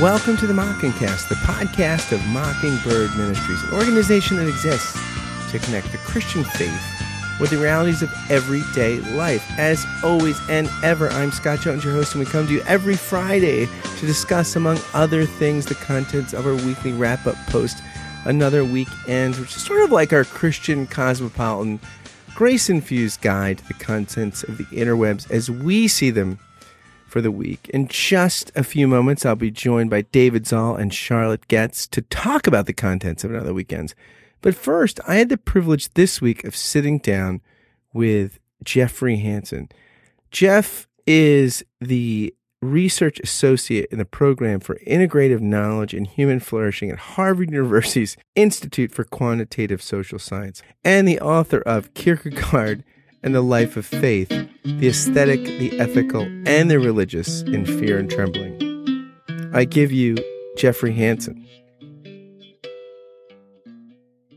Welcome to the Mockingcast, the podcast of Mockingbird Ministries, an organization that exists to connect the Christian faith with the realities of everyday life. As always and ever, I'm Scott Jones, your host, and we come to you every Friday to discuss, among other things, the contents of our weekly wrap up post. Another week ends, which is sort of like our Christian cosmopolitan, grace infused guide to the contents of the interwebs as we see them for the week. In just a few moments, I'll be joined by David Zahl and Charlotte Getz to talk about the contents of Another Week Ends. But first, I had the privilege this week of sitting down with Jeffrey Hanson. Jeff is the research associate in the program for integrative knowledge and human flourishing at Harvard University's Institute for Quantitative Social Science and the author of Kierkegaard and the life of faith, the aesthetic, the ethical, and the religious in fear and trembling. I give you Jeffrey Hanson.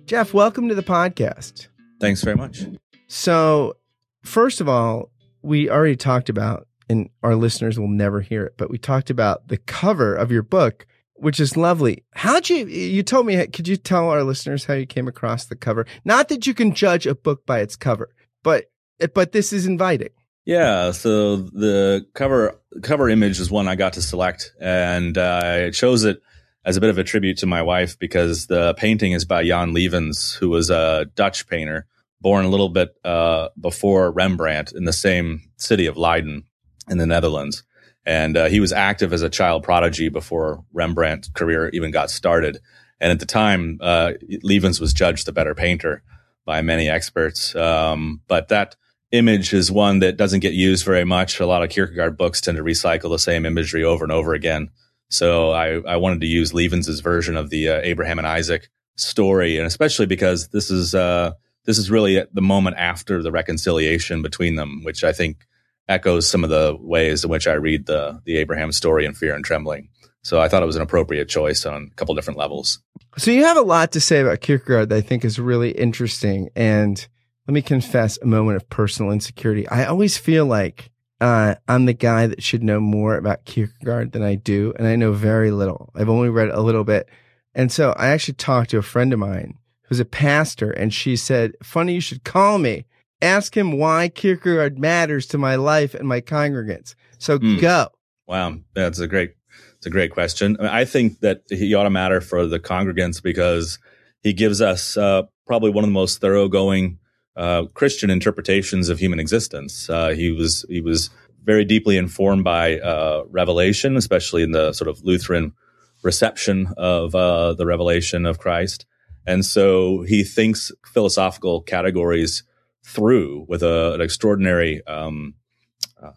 Jeff, welcome to the podcast. Thanks very much. So, first of all, we already talked about, and our listeners will never hear it, but we talked about the cover of your book, which is lovely. How'd you, you told me, could you tell our listeners how you came across the cover? Not that you can judge a book by its cover, but, but this is inviting. Yeah, so the cover cover image is one I got to select, and uh, I chose it as a bit of a tribute to my wife because the painting is by Jan Lievens, who was a Dutch painter born a little bit uh, before Rembrandt in the same city of Leiden in the Netherlands. And uh, he was active as a child prodigy before Rembrandt's career even got started. And at the time, uh, Lievens was judged the better painter by many experts. Um, but that image is one that doesn't get used very much. A lot of Kierkegaard books tend to recycle the same imagery over and over again. So I, I wanted to use Lievens's version of the uh, Abraham and Isaac story, and especially because this is uh, this is really the moment after the reconciliation between them, which I think echoes some of the ways in which I read the the Abraham story in Fear and Trembling. So I thought it was an appropriate choice on a couple different levels. So you have a lot to say about Kierkegaard that I think is really interesting. And let me confess a moment of personal insecurity. I always feel like uh, I'm the guy that should know more about Kierkegaard than I do, and I know very little. I've only read a little bit. And so I actually talked to a friend of mine who's a pastor, and she said, Funny you should call me. Ask him why Kierkegaard matters to my life and my congregants. So mm. go. Wow. That's a great, it's a great question. I, mean, I, think that he ought to matter for the congregants because he gives us uh, probably one of the most thoroughgoing uh, Christian interpretations of human existence. Uh, he was he was very deeply informed by uh, revelation, especially in the sort of Lutheran reception of uh, the revelation of Christ, and so he thinks philosophical categories through with a, an extraordinary um, uh,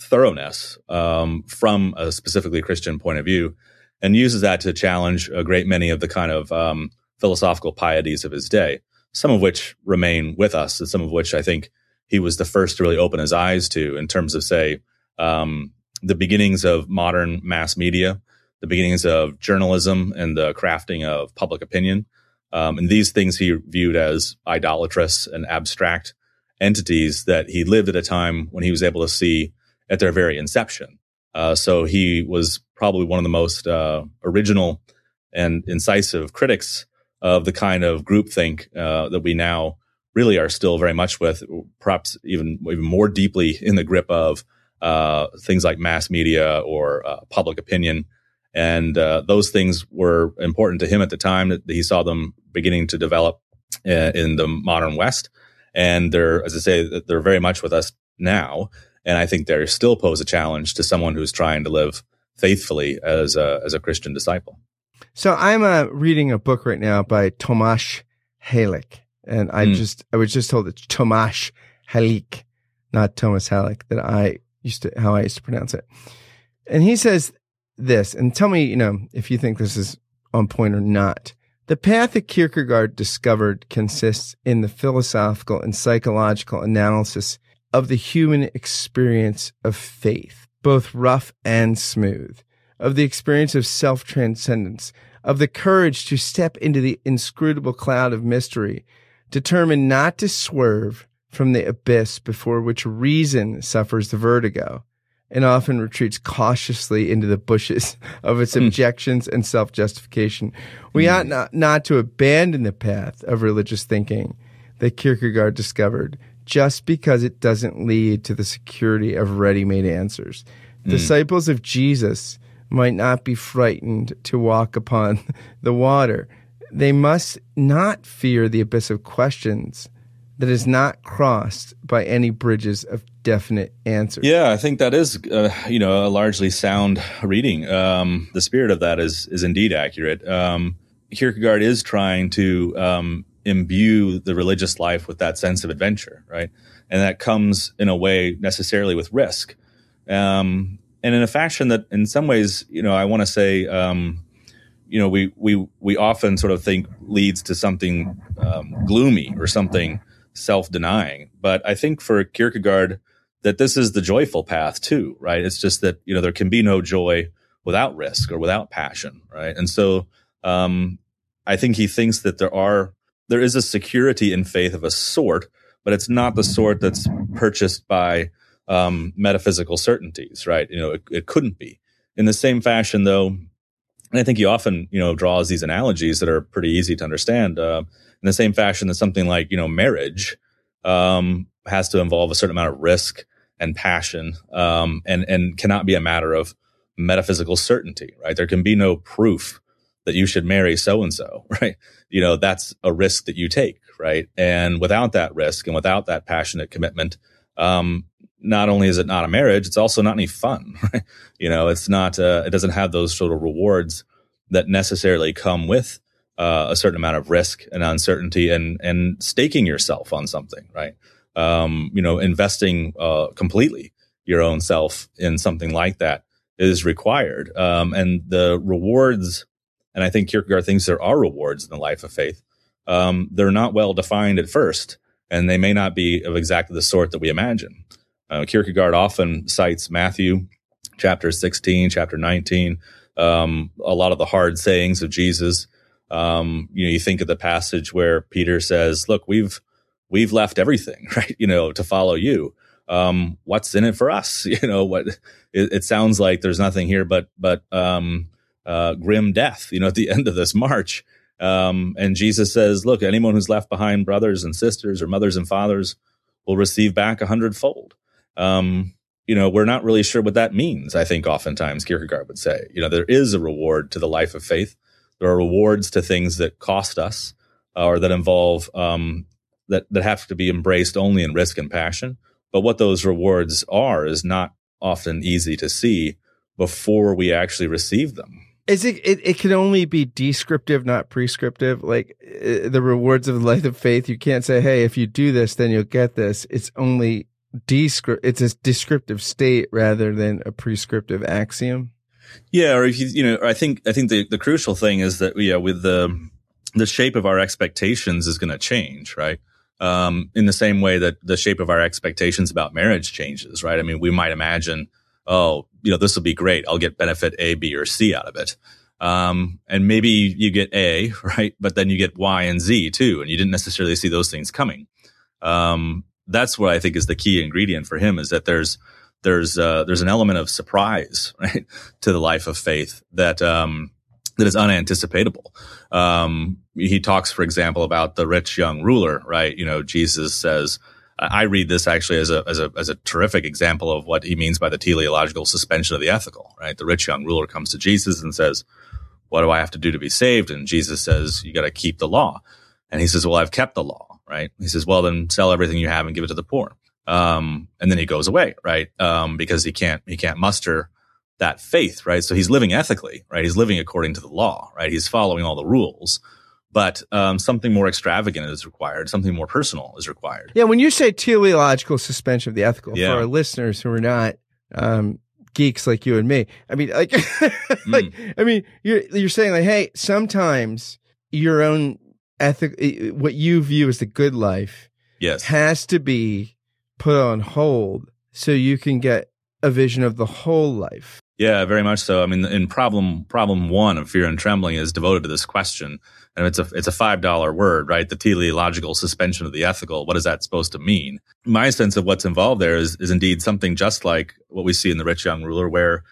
thoroughness um, from a specifically Christian point of view, and uses that to challenge a great many of the kind of um, philosophical pieties of his day some of which remain with us, and some of which I think he was the first to really open his eyes to in terms of, say, um, the beginnings of modern mass media, the beginnings of journalism, and the crafting of public opinion. Um, and these things he viewed as idolatrous and abstract entities that he lived at a time when he was able to see at their very inception. Uh, so he was probably one of the most uh, original and incisive critics of the kind of groupthink uh, that we now really are still very much with, perhaps even even more deeply in the grip of uh, things like mass media or uh, public opinion. And uh, those things were important to him at the time that he saw them beginning to develop uh, in the modern West. And they're, as I say, they're very much with us now. And I think they still pose a challenge to someone who's trying to live faithfully as a, as a Christian disciple. So I'm uh, reading a book right now by Tomáš Halík, and I mm. just I was just told it's Tomáš Halík, not Thomas Halleck, that I used to how I used to pronounce it. And he says this, and tell me, you know, if you think this is on point or not. The path that Kierkegaard discovered consists in the philosophical and psychological analysis of the human experience of faith, both rough and smooth, of the experience of self transcendence, of the courage to step into the inscrutable cloud of mystery, determined not to swerve from the abyss before which reason suffers the vertigo, and often retreats cautiously into the bushes of its hmm. objections and self justification. We hmm. ought not, not to abandon the path of religious thinking that Kierkegaard discovered just because it doesn't lead to the security of ready made answers. Hmm. Disciples of Jesus might not be frightened to walk upon the water. They must not fear the abyss of questions that is not crossed by any bridges of definite answers. Yeah, I think that is, uh, you know, a largely sound reading. Um, the spirit of that is is indeed accurate. Um, Kierkegaard is trying to um, imbue the religious life with that sense of adventure, right? And that comes in a way necessarily with risk, um, and in a fashion that, in some ways, you know, I want to say, um, you know, we we we often sort of think leads to something um, gloomy or something self-denying. But I think for Kierkegaard, that this is the joyful path too, right? It's just that you know there can be no joy without risk or without passion, right? And so um, I think he thinks that there are there is a security in faith of a sort, but it's not the sort that's purchased by um, metaphysical certainties, right? You know, it, it couldn't be. In the same fashion, though, and I think he often, you know, draws these analogies that are pretty easy to understand. Uh, in the same fashion that something like, you know, marriage um, has to involve a certain amount of risk and passion, um, and and cannot be a matter of metaphysical certainty, right? There can be no proof that you should marry so and so, right? You know, that's a risk that you take, right? And without that risk and without that passionate commitment, um, not only is it not a marriage, it's also not any fun, right? You know, it's not, uh, it doesn't have those sort of rewards that necessarily come with uh, a certain amount of risk and uncertainty and and staking yourself on something, right? Um, you know, investing uh, completely your own self in something like that is required, um, and the rewards. And I think Kierkegaard thinks there are rewards in the life of faith. Um, they're not well defined at first, and they may not be of exactly the sort that we imagine. Uh, Kierkegaard often cites Matthew chapter 16, chapter 19, um, a lot of the hard sayings of Jesus. Um, you know, you think of the passage where Peter says, "Look, we've we've left everything, right? You know, to follow you. Um, what's in it for us? You know, what it, it sounds like there's nothing here but but um, uh, grim death. You know, at the end of this march." Um, and Jesus says, "Look, anyone who's left behind brothers and sisters or mothers and fathers will receive back a hundredfold." Um, you know, we're not really sure what that means. I think oftentimes Kierkegaard would say, you know, there is a reward to the life of faith. There are rewards to things that cost us uh, or that involve um, that that have to be embraced only in risk and passion. But what those rewards are is not often easy to see before we actually receive them. Is it, it? It can only be descriptive, not prescriptive. Like uh, the rewards of the life of faith, you can't say, "Hey, if you do this, then you'll get this." It's only descript. It's a descriptive state rather than a prescriptive axiom. Yeah, or if you you know, I think I think the the crucial thing is that yeah, with the the shape of our expectations is going to change, right? Um, in the same way that the shape of our expectations about marriage changes, right? I mean, we might imagine, oh, you know, this will be great. I'll get benefit A, B, or C out of it. Um, and maybe you get A, right? But then you get Y and Z too, and you didn't necessarily see those things coming. Um, that's what I think is the key ingredient for him is that there's there's uh, there's an element of surprise right to the life of faith that um, that is unanticipatable. Um, he talks, for example, about the rich young ruler, right? You know, Jesus says, I read this actually as a, as a, as a terrific example of what he means by the teleological suspension of the ethical, right? The rich young ruler comes to Jesus and says, what do I have to do to be saved? And Jesus says, you got to keep the law. And he says, well, I've kept the law, right? He says, well, then sell everything you have and give it to the poor. Um, and then he goes away, right? Um, because he can't, he can't muster that faith, right? So he's living ethically, right? He's living according to the law, right? He's following all the rules, but um, something more extravagant is required. Something more personal is required. Yeah, when you say teleological suspension of the ethical, Yeah. for our listeners who are not um, geeks like you and me, I mean, like, like, I mean, you're you're saying like, hey, sometimes your own ethic, what you view as the good life, Yes. has to be put on hold so you can get a vision of the whole life. Yeah, very much so. I mean, in problem problem one of fear and trembling is devoted to this question, and it's a it's a five dollar word, right? The teleological suspension of the ethical. What is that supposed to mean? My sense of what's involved there is is indeed something just like what we see in the rich young ruler, where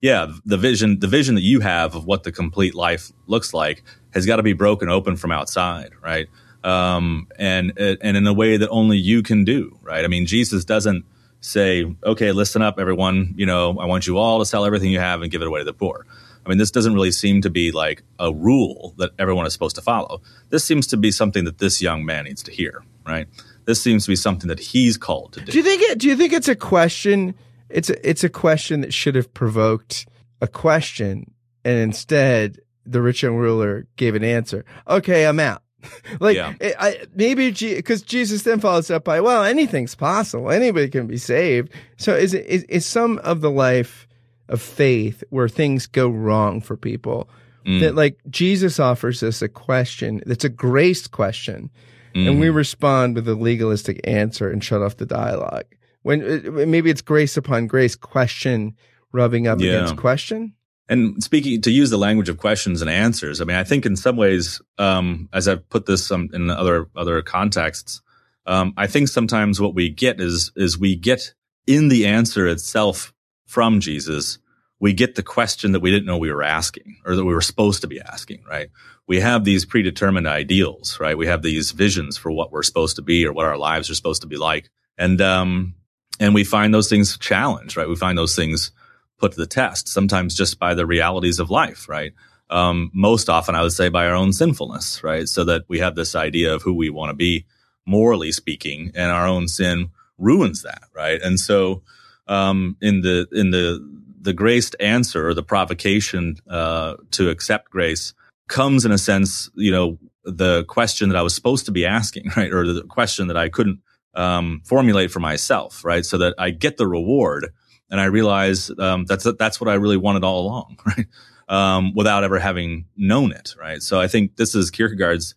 yeah, the vision the vision that you have of what the complete life looks like has got to be broken open from outside, right? Um, and and in a way that only you can do, right? I mean, Jesus doesn't say, okay, listen up, everyone. You know, I want you all to sell everything you have and give it away to the poor. I mean, this doesn't really seem to be like a rule that everyone is supposed to follow. This seems to be something that this young man needs to hear, right? This seems to be something that he's called to do. Do you think it, do you think it's a question? It's a, it's a question that should have provoked a question, and instead the rich young ruler gave an answer. Okay, I'm out. like yeah. it, I, maybe because G- Jesus then follows up by, well, anything's possible. Anybody can be saved. So is it is, is some of the life of faith where things go wrong for people mm. that like Jesus offers us a question that's a grace question, mm. and we mm. respond with a legalistic answer and shut off the dialogue. When uh, maybe it's grace upon grace, question rubbing up yeah. against question. And speaking to use the language of questions and answers, I mean, I think in some ways, um, as I've put this um, in other other contexts, um, I think sometimes what we get is is we get in the answer itself from Jesus, we get the question that we didn't know we were asking or that we were supposed to be asking. Right? We have these predetermined ideals, right? We have these visions for what we're supposed to be or what our lives are supposed to be like, and um, and we find those things challenged, right? We find those things put to the test, sometimes just by the realities of life, right? Um, most often, I would say by our own sinfulness, right? So that we have this idea of who we want to be, morally speaking, and our own sin ruins that, right? And so, um, in the in the the graced answer or the provocation uh, to accept grace comes in a sense, you know, the question that I was supposed to be asking, right, or the question that I couldn't um, formulate for myself, right, so that I get the reward and I realized um, that's that's what I really wanted all along, right? Um, without ever having known it, right? So I think this is Kierkegaard's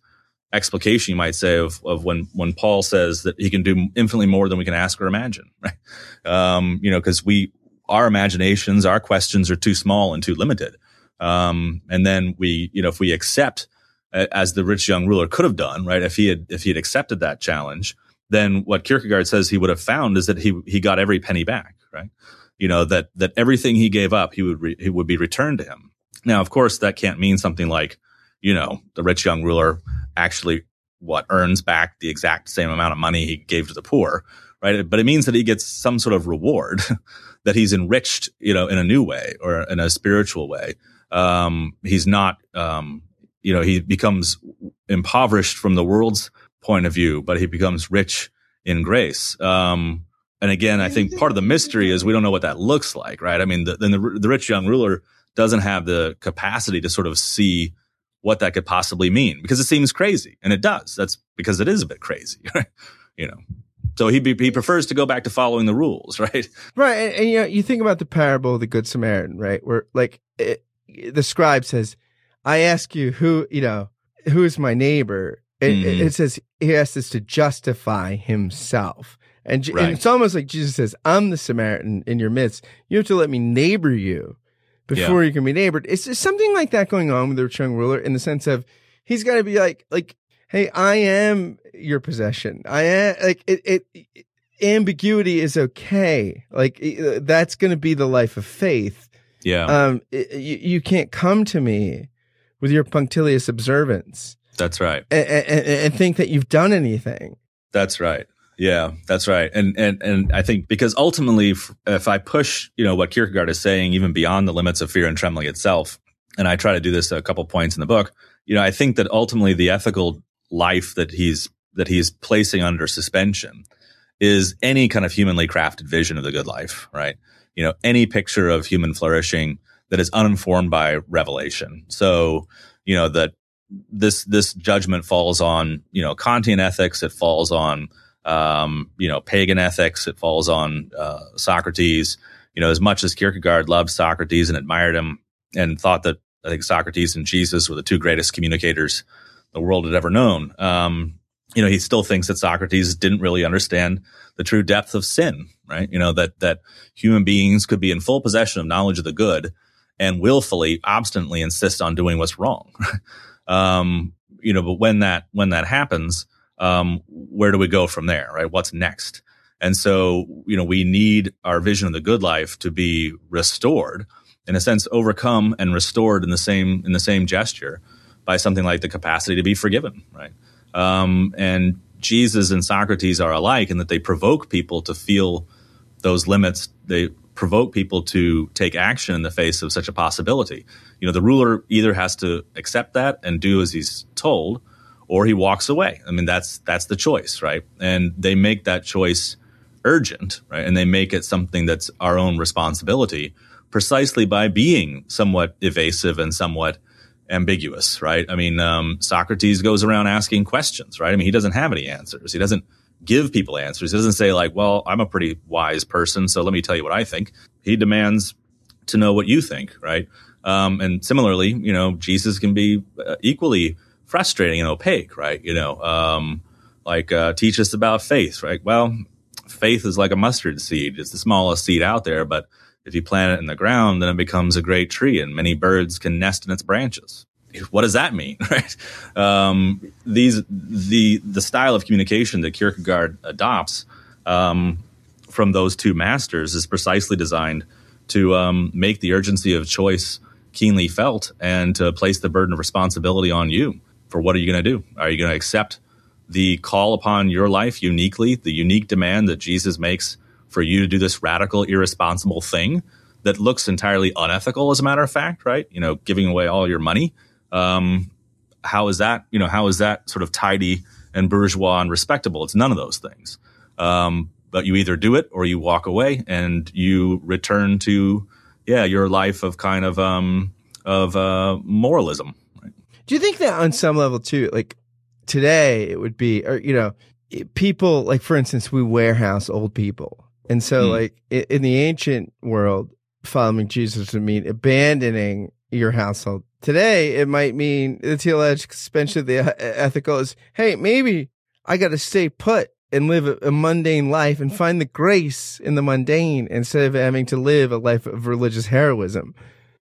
explication, you might say, of of when when Paul says that he can do infinitely more than we can ask or imagine, right? Um, you know, because we our imaginations, our questions are too small and too limited, um, and then we, you know, if we accept as the rich young ruler could have done, right? If he had if he had accepted that challenge, then what Kierkegaard says he would have found is that he he got every penny back, right? You know, that, that everything he gave up, he would, re, he would be returned to him. Now, of course, that can't mean something like, you know, the rich young ruler actually what earns back the exact same amount of money he gave to the poor, right? But it means that he gets some sort of reward, that he's enriched, you know, in a new way or in a spiritual way. Um, he's not, um, you know, he becomes impoverished from the world's point of view, but he becomes rich in grace. Um, and again, I think part of the mystery is we don't know what that looks like, right? I mean, the, then the, the rich young ruler doesn't have the capacity to sort of see what that could possibly mean because it seems crazy, and it does. That's because it is a bit crazy, right? you know. So he he prefers to go back to following the rules, right? Right, and, and you know, you think about the parable of the good Samaritan, right? Where like it, the scribe says, "I ask you who you know who is my neighbor." It, mm-hmm. it says he asks this to justify himself. And, right. and, it's almost like Jesus says, I'm the Samaritan in your midst. You have to let me neighbor you before yeah. you can be neighbored. It's just something like that going on with the rich young ruler in the sense of he's got to be like, like, hey, I am your possession. I am like it, it, it ambiguity is okay. Like that's going to be the life of faith. Yeah. Um, you, you can't come to me with your punctilious observance. That's right. And, and, and think that you've done anything. That's right. Yeah, that's right. And and and I think because ultimately, if, I push, you know, what Kierkegaard is saying, even beyond the limits of fear and trembling itself, and I try to do this a couple points in the book, you know, I think that ultimately the ethical life that he's that he's placing under suspension is any kind of humanly crafted vision of the good life, right? You know, any picture of human flourishing that is uninformed by revelation. So, you know, that this this judgment falls on, you know, Kantian ethics, it falls on um, you know, pagan ethics. It falls on uh, Socrates. You know, as much as Kierkegaard loved Socrates and admired him and thought that I think Socrates and Jesus were the two greatest communicators the world had ever known. Um, you know, he still thinks that Socrates didn't really understand the true depth of sin, right? You know, that, that human beings could be in full possession of knowledge of the good and willfully, obstinately insist on doing what's wrong. um, you know, but when that, when that happens, um, where do we go from there, right? What's next? And so, you know, we need our vision of the good life to be restored, in a sense, overcome and restored in the same, in the same gesture by something like the capacity to be forgiven, right? Um, and Jesus and Socrates are alike in that they provoke people to feel those limits. They provoke people to take action in the face of such a possibility. You know, the ruler either has to accept that and do as he's told, or he walks away. I mean, that's that's the choice, right? And they make that choice urgent, right? And they make it something that's our own responsibility precisely by being somewhat evasive and somewhat ambiguous, right? I mean, um, Socrates goes around asking questions, right? I mean, he doesn't have any answers. He doesn't give people answers. He doesn't say like, well, I'm a pretty wise person, so let me tell you what I think. He demands to know what you think, right? Um, and similarly, you know, Jesus can be uh, equally frustrating and opaque, right? You know, um, like uh, teach us about faith, right? Well, faith is like a mustard seed. It's the smallest seed out there, but if you plant it in the ground, then it becomes a great tree and many birds can nest in its branches. What does that mean, right? Um, these, the, the style of communication that Kierkegaard adopts um, from those two masters is precisely designed to um, make the urgency of choice keenly felt and to place the burden of responsibility on you for what are you going to do? Are you going to accept the call upon your life uniquely, the unique demand that Jesus makes for you to do this radical, irresponsible thing that looks entirely unethical, as a matter of fact, right? You know, giving away all your money. Um, how is that, you know, how is that sort of tidy and bourgeois and respectable? It's none of those things. Um, but you either do it or you walk away and you return to, yeah, your life of kind of, um, of, uh, moralism. Do you think that on some level too, like today it would be, or, you know, people, like for instance, we warehouse old people and so, mm. like in the ancient world, following Jesus would mean abandoning your household. Today, it might mean the theological suspension of the ethical is, hey, maybe I got to stay put and live a, a, mundane life and find the grace in the mundane instead of having to live a life of religious heroism.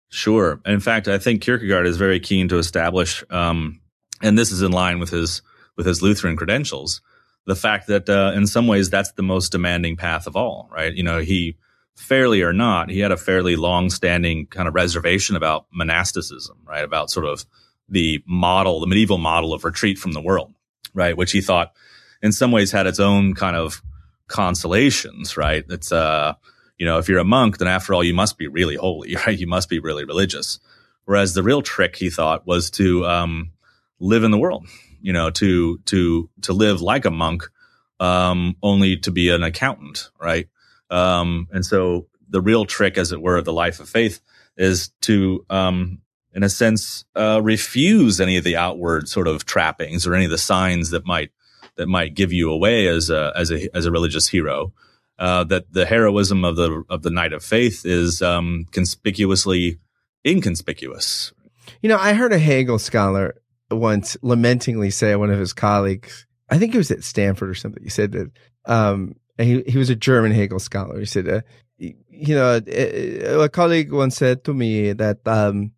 Sure. In fact, I think Kierkegaard is very keen to establish, um, and this is in line with his with his Lutheran credentials, the fact that uh, in some ways that's the most demanding path of all, right? You know, he fairly or not, he had a fairly long-standing kind of reservation about monasticism, right? About sort of the model, the medieval model of retreat from the world, right? Which he thought in some ways had its own kind of consolations, right? It's, uh, you know, if you're a monk, then after all, you must be really holy, right? You must be really religious. Whereas the real trick, he thought, was to um, live in the world, you know, to to to live like a monk, um, only to be an accountant, right? Um, and so the real trick, as it were, of the life of faith is to, um, in a sense, uh, refuse any of the outward sort of trappings or any of the signs that might that might give you away as a as a as a religious hero. Uh, that the heroism of the of the knight of faith is um, conspicuously inconspicuous. You know, I heard a Hegel scholar once lamentingly say one of his colleagues, I think it was at Stanford or something. He said that, um, he, he was a German Hegel scholar. He said, uh, you know, a, a, colleague once said to me that, um,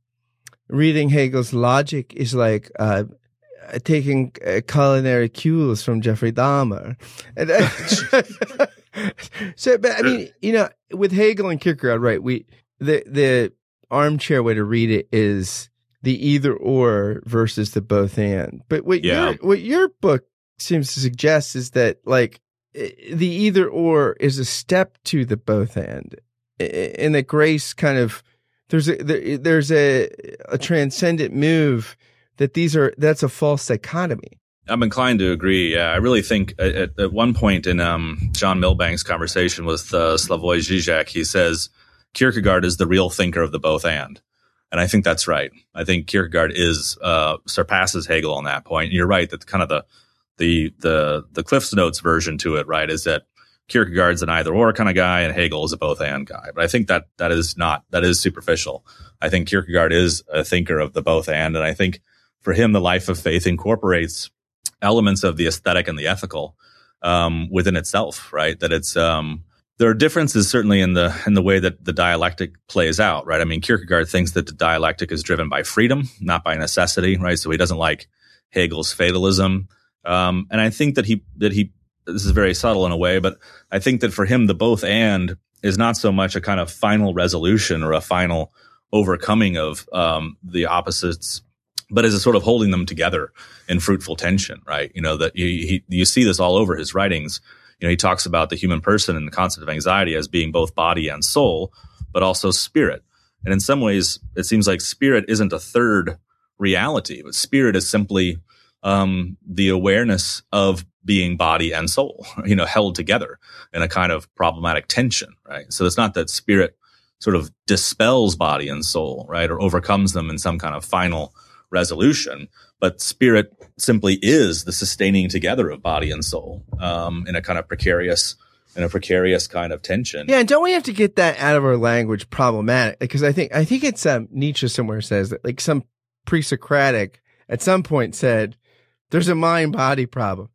reading Hegel's logic is like, uh, taking uh, culinary cues from Jeffrey Dahmer. And, uh, so, but I mean, you know, with Hegel and Kierkegaard, right? We, the, the armchair way to read it is, the either or versus the both and. But what yeah. your what your book seems to suggest is that like the either or is a step to the both and, and that grace kind of there's a there, there's a a transcendent move that these are that's a false dichotomy. I'm inclined to agree. Yeah, I really think at, at one point in um, John Milbank's conversation with uh, Slavoj Žižek, he says Kierkegaard is the real thinker of the both and. And I think that's right. I think Kierkegaard is uh, surpasses Hegel on that point. And you're right that kind of the the the the Cliff's Notes version to it, right, is that Kierkegaard's an either or kind of guy and Hegel is a both and guy. But I think that that is not that is superficial. I think Kierkegaard is a thinker of the both and, and I think for him the life of faith incorporates elements of the aesthetic and the ethical um, within itself, right? That it's um, there are differences certainly in the in the way that the dialectic plays out, right? I mean, Kierkegaard thinks that the dialectic is driven by freedom, not by necessity, right? So he doesn't like Hegel's fatalism, um, and I think that he that he this is very subtle in a way, but I think that for him, the both and is not so much a kind of final resolution or a final overcoming of um, the opposites but as a sort of holding them together in fruitful tension, right? You know, that you, he, you see this all over his writings. You know, he talks about the human person and the concept of anxiety as being both body and soul, but also spirit. And in some ways, it seems like spirit isn't a third reality, but spirit is simply um, the awareness of being body and soul, you know, held together in a kind of problematic tension, right? So it's not that spirit sort of dispels body and soul, right, or overcomes them in some kind of final resolution, but spirit simply is the sustaining together of body and soul um, in a kind of precarious in a precarious kind of tension. Yeah, and don't we have to get that out of our language problematic? Because I think I think it's um, Nietzsche somewhere says that like some pre-Socratic at some point said there's a mind body problem,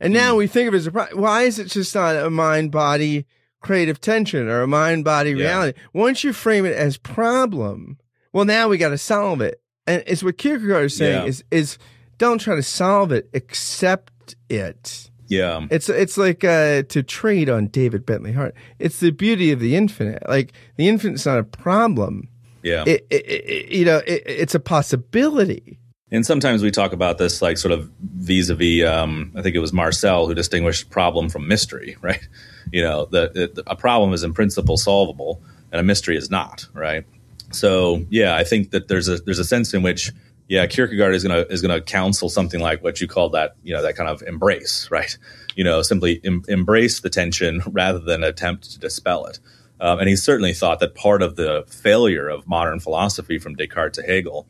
and now mm. we think of it as a problem. Why is it just not a mind body creative tension or a mind body reality? yeah. reality? Once you frame it as problem, well, now we got to solve it and it's what Kierkegaard is saying yeah. is is don't try to solve it, accept it. Yeah, it's it's like uh, to trade on David Bentley Hart. It's the beauty of the infinite. Like the infinite's not a problem. Yeah, it, it, it, you know, it's a possibility. And sometimes we talk about this like sort of vis-a-vis. Um, I think it was Marcel who distinguished problem from mystery, right? You know, the, a problem is in principle solvable, and a mystery is not, right? So yeah, I think that there's a there's a sense in which yeah, Kierkegaard is gonna is gonna counsel something like what you call that you know that kind of embrace, right? You know, simply em- embrace the tension rather than attempt to dispel it. Um, and he certainly thought that part of the failure of modern philosophy from Descartes to Hegel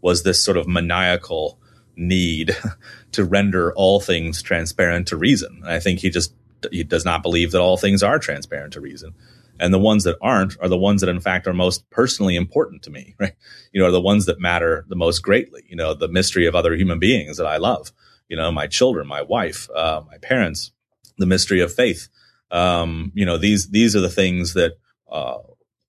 was this sort of maniacal need to render all things transparent to reason. And I think he just he does not believe that all things are transparent to reason and the ones that aren't are the ones that in fact are most personally important to me right? You know are the ones that matter the most greatly. You know the mystery of other human beings that i love. You know my children my wife uh, my parents the mystery of faith. Um, you know these these are the things that uh,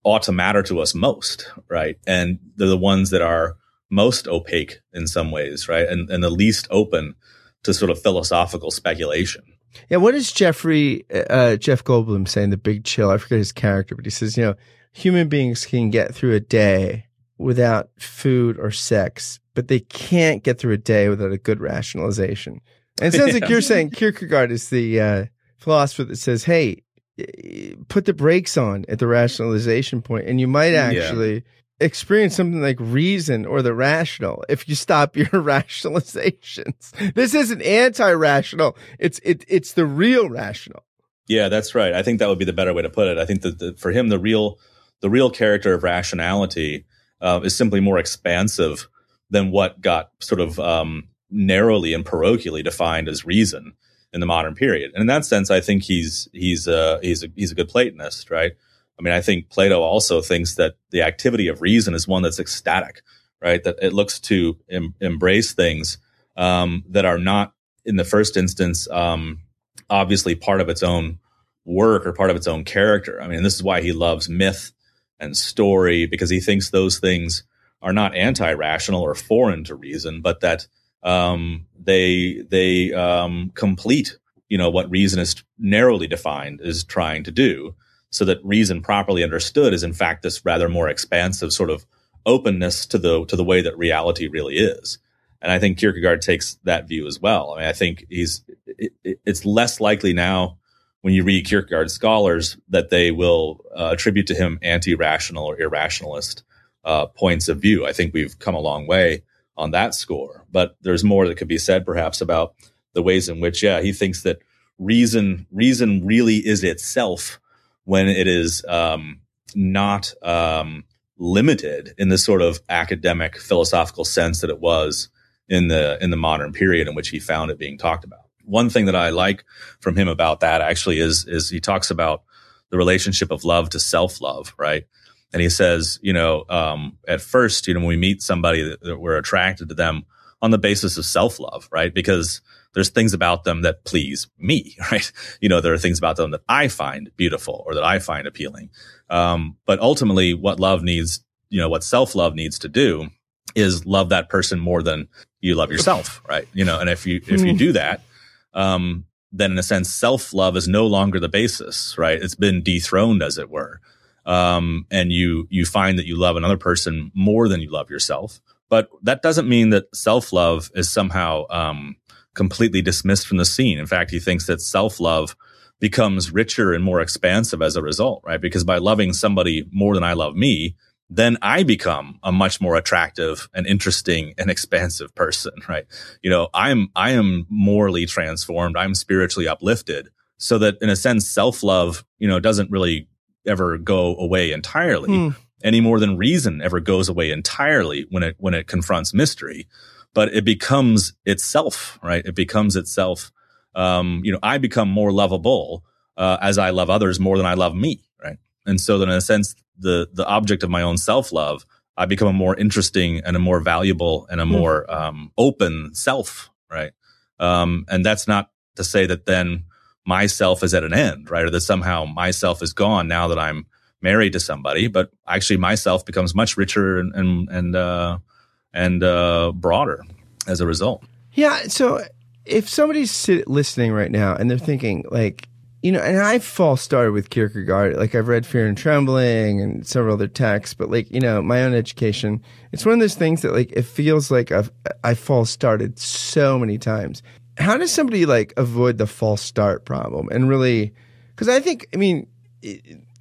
ought to matter to us most right? And they're the ones that are most opaque in some ways right? And, and the least open to sort of philosophical speculation yeah, what does Jeffrey uh, Jeff Goldblum say in The Big Chill? I forget his character, but he says, you know, human beings can get through a day without food or sex, but they can't get through a day without a good rationalization. And it sounds yeah. like you're saying Kierkegaard is the uh, philosopher that says, hey, put the brakes on at the rationalization point, and you might actually. Yeah experience something like reason or the rational if you stop your rationalizations. This isn't anti-rational. It's it it's the real rational. Yeah, that's right. I think that would be the better way to put it. I think that the, for him, the real the real character of rationality uh, is simply more expansive than what got sort of um, narrowly and parochially defined as reason in the modern period. And in that sense, I think he's he's uh, he's a, he's a good Platonist, right? I mean, I think Plato also thinks that the activity of reason is one that's ecstatic, right? That it looks to em- embrace things um, that are not, in the first instance, um, obviously part of its own work or part of its own character. I mean, this is why he loves myth and story because he thinks those things are not anti-rational or foreign to reason, but that um, they they um, complete, you know, what reason is narrowly defined is trying to do so that reason properly understood is in fact this rather more expansive sort of openness to the to the way that reality really is. And i think kierkegaard takes that view as well. I mean i think he's it, it's less likely now when you read kierkegaard scholars that they will uh, attribute to him anti-rational or irrationalist uh, points of view. I think we've come a long way on that score. But there's more that could be said perhaps about the ways in which yeah he thinks that reason reason really is itself when it is um, not um, limited in the sort of academic philosophical sense that it was in the in the modern period in which he found it being talked about. One thing that I like from him about that actually is is he talks about the relationship of love to self love, right? And he says, you know, um, at first, you know, when we meet somebody that, that we're attracted to them on the basis of self love, right? Because there's things about them that please me, right? You know, there are things about them that I find beautiful or that I find appealing. Um, but ultimately, what love needs, you know, what self love needs to do is love that person more than you love yourself, right? You know, and if you if you hmm. do that, um, then in a sense, self love is no longer the basis, right? It's been dethroned, as it were. Um, and you you find that you love another person more than you love yourself. But that doesn't mean that self love is somehow um, completely dismissed from the scene. In fact, he thinks that self love becomes richer and more expansive as a result, right? Because by loving somebody more than I love me, then I become a much more attractive and interesting and expansive person, right? You know, I'm, I am morally transformed. I'm spiritually uplifted so that in a sense, self love, you know, doesn't really ever go away entirely mm. any more than reason ever goes away entirely when it, when it confronts mystery but it becomes itself, right? It becomes itself. Um, you know, I become more lovable uh, as I love others more than I love me, right? And so then, in a sense, the the object of my own self love, I become a more interesting and a more valuable and a hmm. more um, open self, right? Um, and that's not to say that then myself is at an end, right? Or that somehow myself is gone now that I'm married to somebody, but actually myself becomes much richer and and, and uh, and uh, broader as a result. Yeah. So if somebody's listening right now and they're thinking like, you know, and I fall started with Kierkegaard. Like I've read Fear and Trembling and several other texts, but like you know, my own education. It's one of those things that like it feels like I've I fall started so many times. How does somebody like avoid the false start problem and really? Because I think I mean.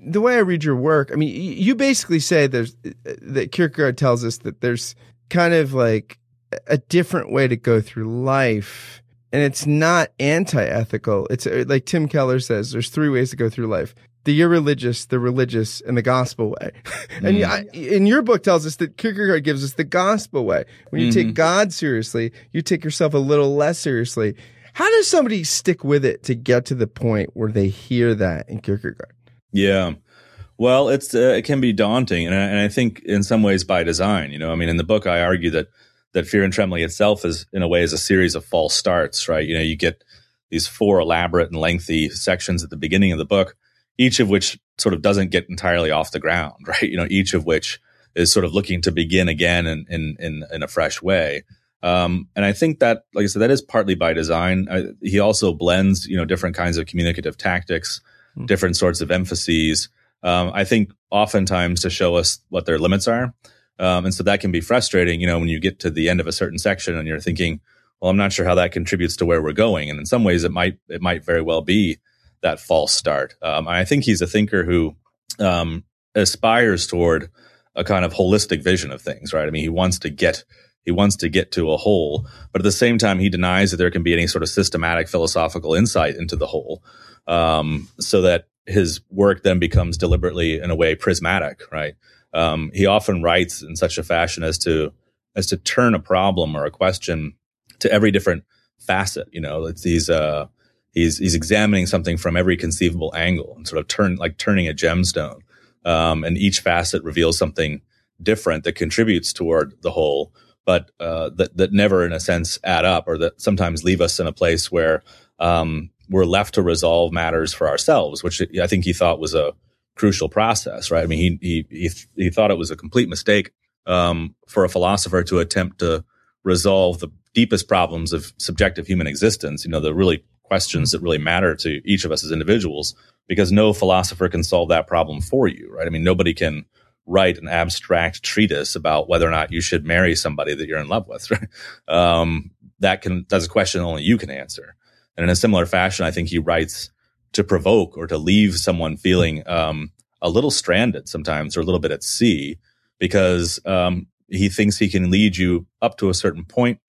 The way I read your work, I mean, you basically say there's that Kierkegaard tells us that there's kind of like a different way to go through life. And it's not anti ethical. It's uh, like Tim Keller says there's three ways to go through life the irreligious, the religious, and the gospel way. and mm. I, in your book tells us that Kierkegaard gives us the gospel way. When you mm-hmm. take God seriously, you take yourself a little less seriously. How does somebody stick with it to get to the point where they hear that in Kierkegaard? Yeah. Well, it's uh, it can be daunting, and I, and I think in some ways by design. You know, I mean, in the book, I argue that that fear and trembling itself is, in a way, is a series of false starts. Right? You know, you get these four elaborate and lengthy sections at the beginning of the book, each of which sort of doesn't get entirely off the ground. Right? You know, each of which is sort of looking to begin again in in in, in a fresh way. Um, and I think that, like I said, that is partly by design. I, he also blends, you know, different kinds of communicative tactics, mm-hmm. different sorts of emphases um, I think oftentimes to show us what their limits are. Um, and so that can be frustrating, you know, when you get to the end of a certain section and you're thinking, well, I'm not sure how that contributes to where we're going. And in some ways it might, it might very well be that false start. Um, I think he's a thinker who, um, aspires toward a kind of holistic vision of things, right? I mean, he wants to get, he wants to get to a whole, but at the same time, he denies that there can be any sort of systematic philosophical insight into the whole. Um, so that his work then becomes deliberately, in a way, prismatic, right? Um, he often writes in such a fashion as to as to turn a problem or a question to every different facet. You know, it's he's uh, he's he's examining something from every conceivable angle and sort of turn like turning a gemstone. Um, and each facet reveals something different that contributes toward the whole, but uh, that that never, in a sense, add up, or that sometimes leave us in a place where um, we're left to resolve matters for ourselves, which I think he thought was a crucial process, right? I mean, he he he, he thought it was a complete mistake um, for a philosopher to attempt to resolve the deepest problems of subjective human existence. You know, the really questions that really matter to each of us as individuals, because no philosopher can solve that problem for you, right? I mean, nobody can write an abstract treatise about whether or not you should marry somebody that you're in love with. Right? Um, that can that's a question only you can answer. And in a similar fashion, I think he writes to provoke or to leave someone feeling um, a little stranded sometimes or a little bit at sea because um, he thinks he can lead you up to a certain point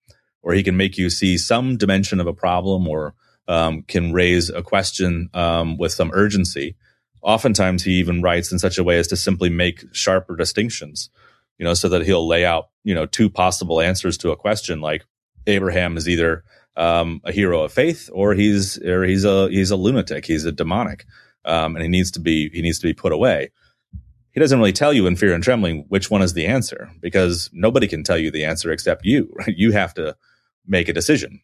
or he can make you see some dimension of a problem or um, can raise a question um, with some urgency. Oftentimes, he even writes in such a way as to simply make sharper distinctions, you know, so that he'll lay out, you know, two possible answers to a question like Abraham is either um, a hero of faith, or he's or he's a he's a lunatic. He's a demonic, um, and he needs to be he needs to be put away. He doesn't really tell you in fear and trembling which one is the answer because nobody can tell you the answer except you. Right? You have to make a decision.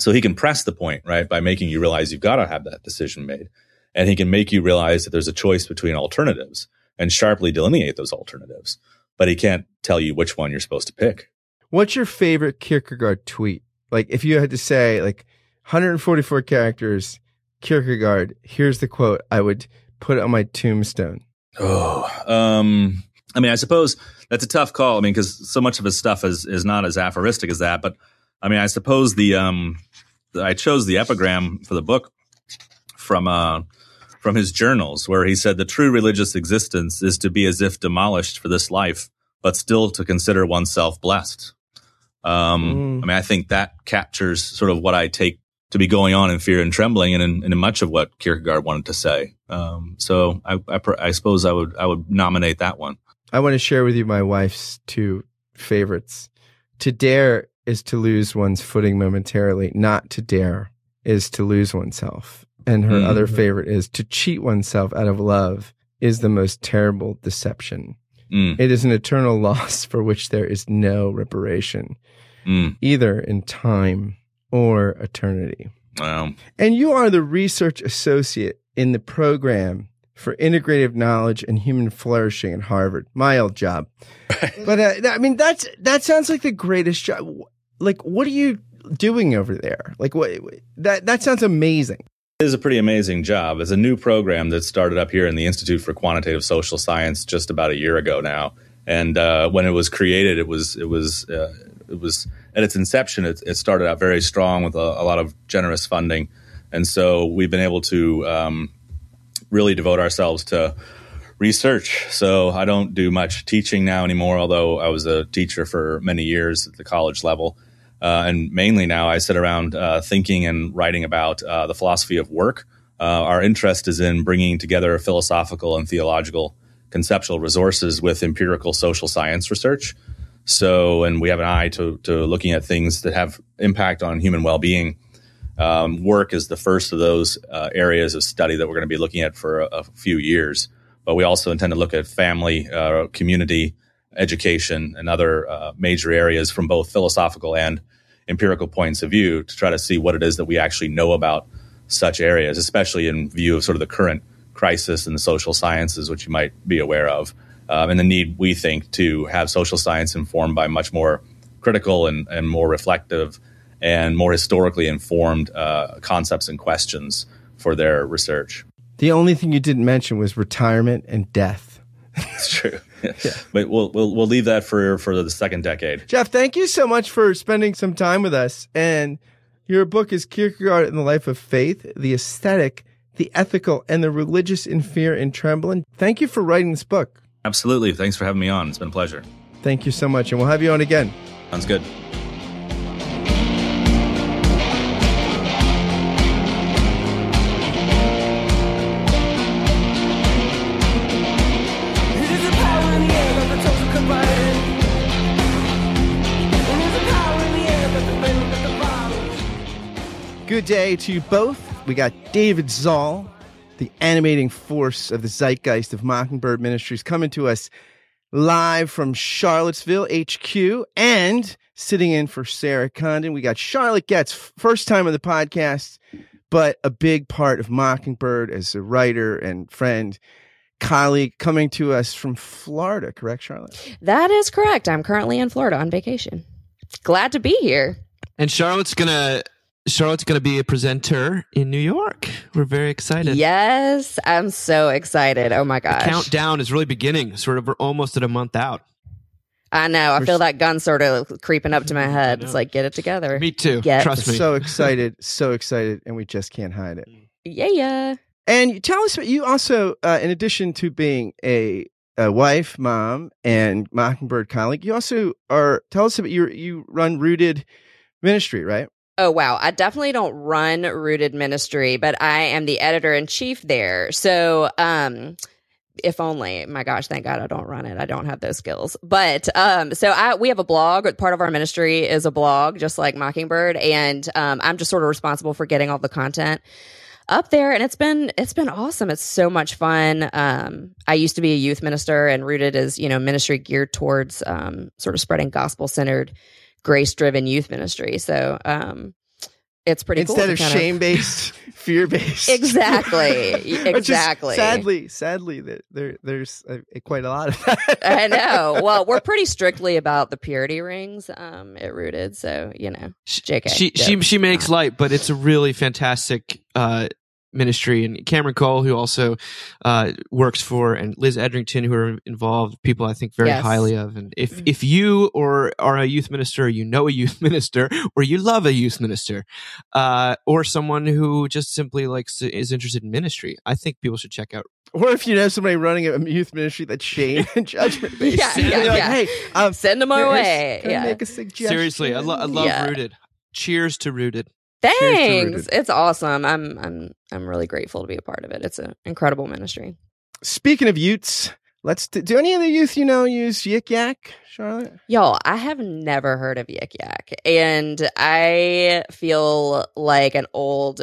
So he can press the point, right, by making you realize you've got to have that decision made. And he can make you realize that there's a choice between alternatives and sharply delineate those alternatives. But he can't tell you which one you're supposed to pick. What's your favorite Kierkegaard tweet? Like, if you had to say, like, 144 characters, Kierkegaard, here's the quote I would put on my tombstone. Oh, um, I mean, I suppose that's a tough call. I mean, because so much of his stuff is is not as aphoristic as that. But I mean, I suppose the um, I chose the epigram for the book from uh from his journals, where he said the true religious existence is to be as if demolished for this life, but still to consider oneself blessed. Um, mm. I mean, I think that captures sort of what I take to be going on in fear and trembling, and in, in much of what Kierkegaard wanted to say. Um, so I, I, I suppose I would I would nominate that one. I want to share with you my wife's two favorites. To dare is to lose one's footing momentarily. Not to dare is to lose oneself. And her mm-hmm. other favorite is to cheat oneself out of love is the most terrible deception. Mm. It is an eternal loss for which there is no reparation, mm. either in time or eternity. Wow. And you are the research associate in the program for integrative knowledge and human flourishing at Harvard. My old job. but uh, I mean, that's that sounds like the greatest job. Like, what are you doing over there? Like, what that that sounds amazing. It is a pretty amazing job. It's a new program that started up here in the Institute for Quantitative Social Science just about a year ago now. And uh, when it was created, it was it was uh, it was at its inception. It, it started out very strong with a, a, lot of generous funding, and so we've been able to um, really devote ourselves to research. So I don't do much teaching now anymore, although I was a teacher for many years at the college level. Uh, and mainly now I sit around uh, thinking and writing about uh, the philosophy of work. Uh, our interest is in bringing together philosophical and theological conceptual resources with empirical social science research. So, and we have an eye to, to looking at things that have impact on human well being um, work is the first of those uh, areas of study that we're going to be looking at for a, a, few years. But we also intend to look at family, uh, community, education, and other major areas from both philosophical and empirical points of view to try to see what it is that we actually know about such areas, especially in view of sort of the current crisis in the social sciences, which you might be aware of, um, and the need we think to have social science informed by much more critical and, and more reflective and more historically informed uh, concepts and questions for their research. The only thing you didn't mention was retirement and death. It's true. Yeah. But we'll, we'll we'll leave that for for the second decade. Jeff, thank you so much for spending some time with us. And your book is Kierkegaard and the Life of Faith: The Aesthetic, the Ethical, and the Religious in Fear and Trembling. Thank you for writing this book. Absolutely. Thanks for having me on. It's been a pleasure. Thank you so much, and we'll have you on again. Sounds good. Good day to you both. We got David Zahl, the animating force of the zeitgeist of Mockingbird Ministries, coming to us live from Charlottesville HQ and sitting in for Sarah Condon. We got Charlotte Getz, first time on the podcast, but a big part of Mockingbird as a writer and friend colleague coming to us from Florida, correct, Charlotte? That is correct. I'm currently in Florida on vacation. Glad to be here. And Charlotte's going to Charlotte's going to be a presenter in New York. We're very excited. Yes, I'm so excited. Oh my gosh. The countdown is really beginning. Sort of we're almost at a month out. I know. I we're feel that gun sort of creeping up to my head. It's like, get it together. Me too. Get Trust me. So excited. So excited. And we just can't hide it. Yeah, yeah. And tell us, you also, uh, in addition to being a, a wife, mom, and Mockingbird colleague, you also are, tell us about you, you run Rooted Ministry, right? Oh, wow. I definitely don't run Rooted Ministry, but I am the editor in chief there. So, um, if only my gosh thank god i don't run it. I don't have those skills. But um so i we have a blog. Part of our ministry is a blog just like mockingbird. And um i'm just sort of responsible for getting all the content up there. And it's been it's been awesome. It's so much fun. Um i used to be a youth minister and rooted is you know ministry geared towards um sort of spreading gospel centered grace driven youth ministry. So, um, it's pretty instead cool of shame based, fear based. Exactly. Which is Exactly. sadly, sadly, that there there's uh quite a lot of that. I know. Well, we're pretty strictly about the purity rings um, at Rooted, so you know, JK. She she she makes light, but it's a really fantastic uh, ministry. And Cameron Cole, who also uh, works for, and Liz Edrington, who are involved, people I think very Yes. highly of. And if if you or are a youth minister, or you know a youth minister, or you love a youth minister, uh, or someone who just simply likes to, is interested in ministry, I think people should check out. or if you know somebody running a youth ministry that's shame and judgment based, Yeah, yeah, you're like, hey, um, Send them our way. Yeah. make a suggestion? Seriously, I, lo- I love Yeah. Rooted. Cheers to Rooted. Cheers to Thanks. It's awesome. I'm I'm I'm really grateful to be a part of it. It's an incredible ministry. Speaking of Utes, let's do, do any of the youth you know use Yik Yak, Charlotte? Y'all, I have never heard of Yik Yak, and I feel like an old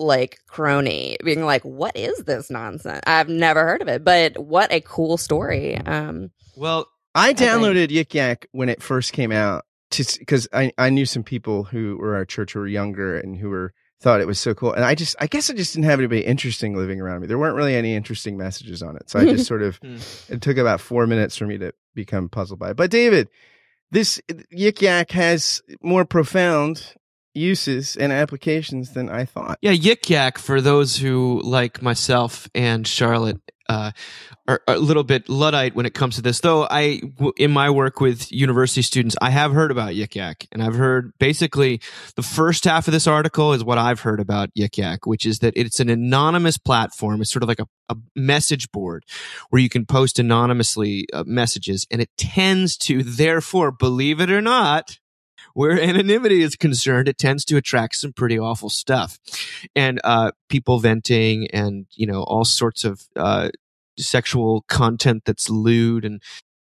like crony being like, "What is this nonsense?" I've never heard of it, but what a cool story. Um, Well, I think- downloaded Yik Yak when it first came out because I, I knew some people who were our church who were younger and who were thought it was so cool. And I just I guess I just didn't have anybody interesting living around me. There weren't really any interesting messages on it. So I just sort of Hmm. it took about four minutes for me to become puzzled by it. But David, this Yik Yak has more profound uses and applications than I thought. Yeah, Yik Yak, for those who, like myself and Charlotte, uh, are, a little bit Luddite when it comes to this. Though I, in my work with university students, I have heard about Yik Yak. And I've heard basically the first half of this article is what I've heard about Yik Yak, which is that it's an anonymous platform. It's sort of like a, a message board where you can post anonymously uh, messages. And it tends to, therefore, believe it or not, where anonymity is concerned, it tends to attract some pretty awful stuff, and uh, people venting, and you know all sorts of uh, sexual content that's lewd and